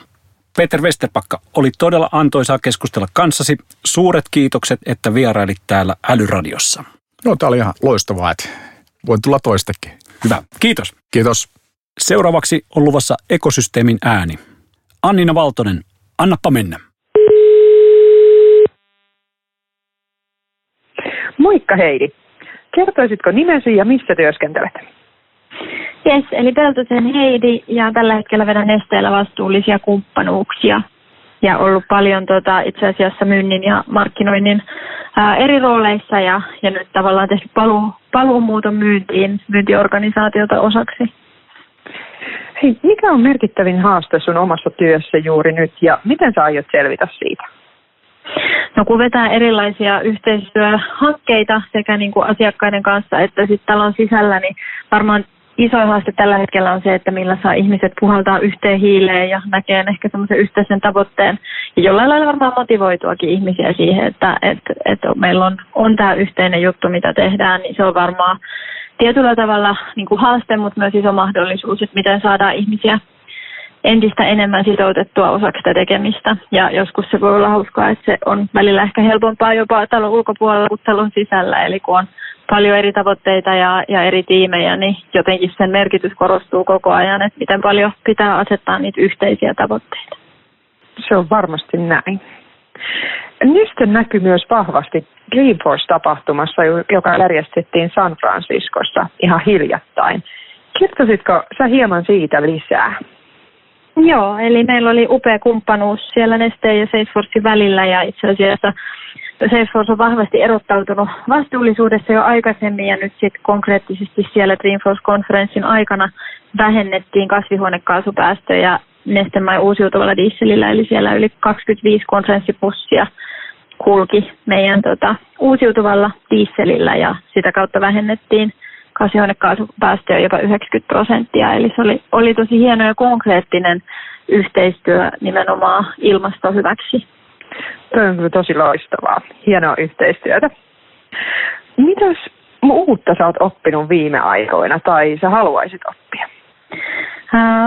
Peter Westerpakka, oli todella antoisaa keskustella kanssasi. Suuret kiitokset, että vierailit täällä Älyradiossa. No, tämä oli ihan loistavaa, että voin tulla toistekin. Hyvä, kiitos. Kiitos. Seuraavaksi on luvassa ekosysteemin ääni. Annina Valtonen, annappa mennä. Moikka Heidi. Kertoisitko nimesi ja missä työskentelet? Yes, eli Peltosen Heidi ja tällä hetkellä vedän nesteellä vastuullisia kumppanuuksia ja ollut paljon tota, itse asiassa myynnin ja markkinoinnin ää, eri rooleissa ja, ja nyt tavallaan tehnyt paluu paluumuuton myyntiin myyntiorganisaatiota osaksi. Hei, mikä on merkittävin haaste sun omassa työssä juuri nyt ja miten sä aiot selvitä siitä? No kun vetää erilaisia yhteistyöhankkeita sekä niin kuin asiakkaiden kanssa että sitten talon sisällä, niin varmaan iso haaste tällä hetkellä on se, että millä saa ihmiset puhaltaa yhteen hiileen ja näkee ehkä semmoisen yhteisen tavoitteen. Ja jollain lailla varmaan motivoituakin ihmisiä siihen, että, että, että meillä on, on tämä yhteinen juttu, mitä tehdään, niin se on varmaan tietyllä tavalla niin kuin haaste, mutta myös iso mahdollisuus, että miten saadaan ihmisiä entistä enemmän sitoutettua osaksi sitä tekemistä. Ja joskus se voi olla hauskaa, että se on välillä ehkä helpompaa jopa talon ulkopuolella kuin talon sisällä. Eli kun on paljon eri tavoitteita ja, ja eri tiimejä, niin jotenkin sen merkitys korostuu koko ajan, että miten paljon pitää asettaa niitä yhteisiä tavoitteita. Se on varmasti näin. Neste näkyy myös vahvasti Dreamforce-tapahtumassa, joka järjestettiin San Franciscossa ihan hiljattain. Kertoisitko sä hieman siitä lisää? Joo, eli meillä oli upea kumppanuus siellä Nesteen ja Salesforcein välillä ja itse asiassa Salesforce on vahvasti erottautunut vastuullisuudessa jo aikaisemmin ja nyt sitten konkreettisesti siellä Dreamforce-konferenssin aikana vähennettiin kasvihuonekaasupäästöjä nestemäin uusiutuvalla dieselillä, eli siellä yli 25 konferenssipussia kulki meidän tota, uusiutuvalla dieselillä ja sitä kautta vähennettiin kasvihuonekaasupäästöjä jopa 90 prosenttia. Eli se oli, oli tosi hieno ja konkreettinen yhteistyö nimenomaan ilmaston hyväksi. Tämä on tosi loistavaa. Hienoa yhteistyötä. Mitäs uutta sä oot oppinut viime aikoina tai sä haluaisit oppia?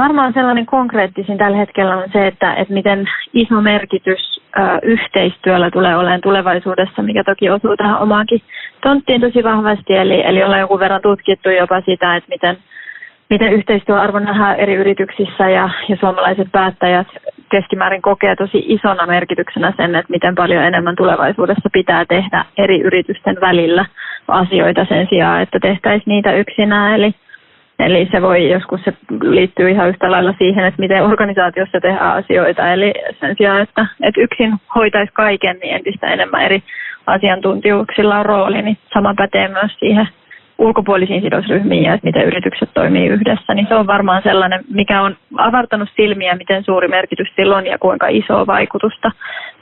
Varmaan sellainen konkreettisin tällä hetkellä on se, että, että miten iso merkitys yhteistyöllä tulee olemaan tulevaisuudessa, mikä toki osuu tähän omaankin tonttiin tosi vahvasti. Eli, eli ollaan jonkun verran tutkittu jopa sitä, että miten, miten yhteistyöarvo nähdään eri yrityksissä ja, ja suomalaiset päättäjät keskimäärin kokee tosi isona merkityksenä sen, että miten paljon enemmän tulevaisuudessa pitää tehdä eri yritysten välillä asioita sen sijaan, että tehtäisiin niitä yksinään. Eli Eli se voi joskus se liittyy ihan yhtä lailla siihen, että miten organisaatiossa tehdään asioita. Eli sen sijaan, että, että yksin hoitaisi kaiken, niin entistä enemmän eri asiantuntijuuksilla on rooli, niin sama pätee myös siihen ulkopuolisiin sidosryhmiin ja että miten yritykset toimii yhdessä, niin se on varmaan sellainen, mikä on avartanut silmiä, miten suuri merkitys sillä on ja kuinka isoa vaikutusta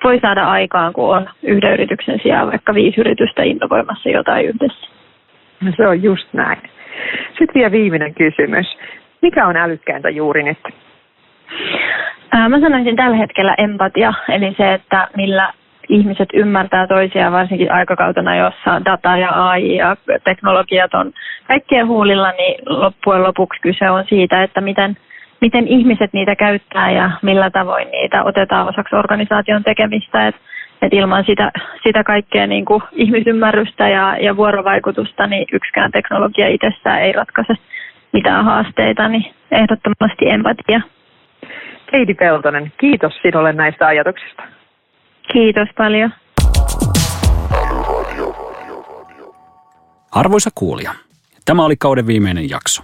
voi saada aikaan, kun on yhden yrityksen sijaan vaikka viisi yritystä innovoimassa jotain yhdessä. No se on just näin. Sitten vielä viimeinen kysymys. Mikä on älykkääntä juuri nyt? Mä sanoisin tällä hetkellä empatia, eli se, että millä ihmiset ymmärtää toisiaan varsinkin aikakautena, jossa data ja AI ja teknologiat on kaikkien huulilla, niin loppujen lopuksi kyse on siitä, että miten, miten ihmiset niitä käyttää ja millä tavoin niitä otetaan osaksi organisaation tekemistä. Et, et ilman sitä, sitä kaikkea niin kuin ihmisymmärrystä ja, ja vuorovaikutusta, niin yksikään teknologia itsessään ei ratkaise mitään haasteita, niin ehdottomasti empatia. Heidi Peltonen, kiitos sinulle näistä ajatuksista. Kiitos paljon. Arvoisa kuulija, tämä oli kauden viimeinen jakso.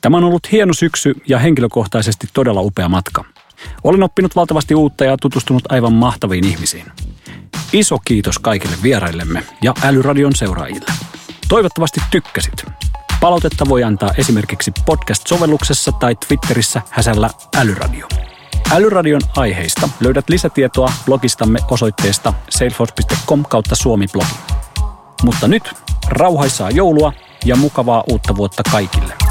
Tämä on ollut hieno syksy ja henkilökohtaisesti todella upea matka. Olen oppinut valtavasti uutta ja tutustunut aivan mahtaviin ihmisiin. Iso kiitos kaikille vieraillemme ja Älyradion seuraajille. Toivottavasti tykkäsit. Palautetta voi antaa esimerkiksi podcast-sovelluksessa tai Twitterissä häsällä Älyradio. Älyradion aiheista löydät lisätietoa blogistamme osoitteesta salesforce.com kautta suomi-blogi. Mutta nyt rauhaisaa joulua ja mukavaa uutta vuotta kaikille.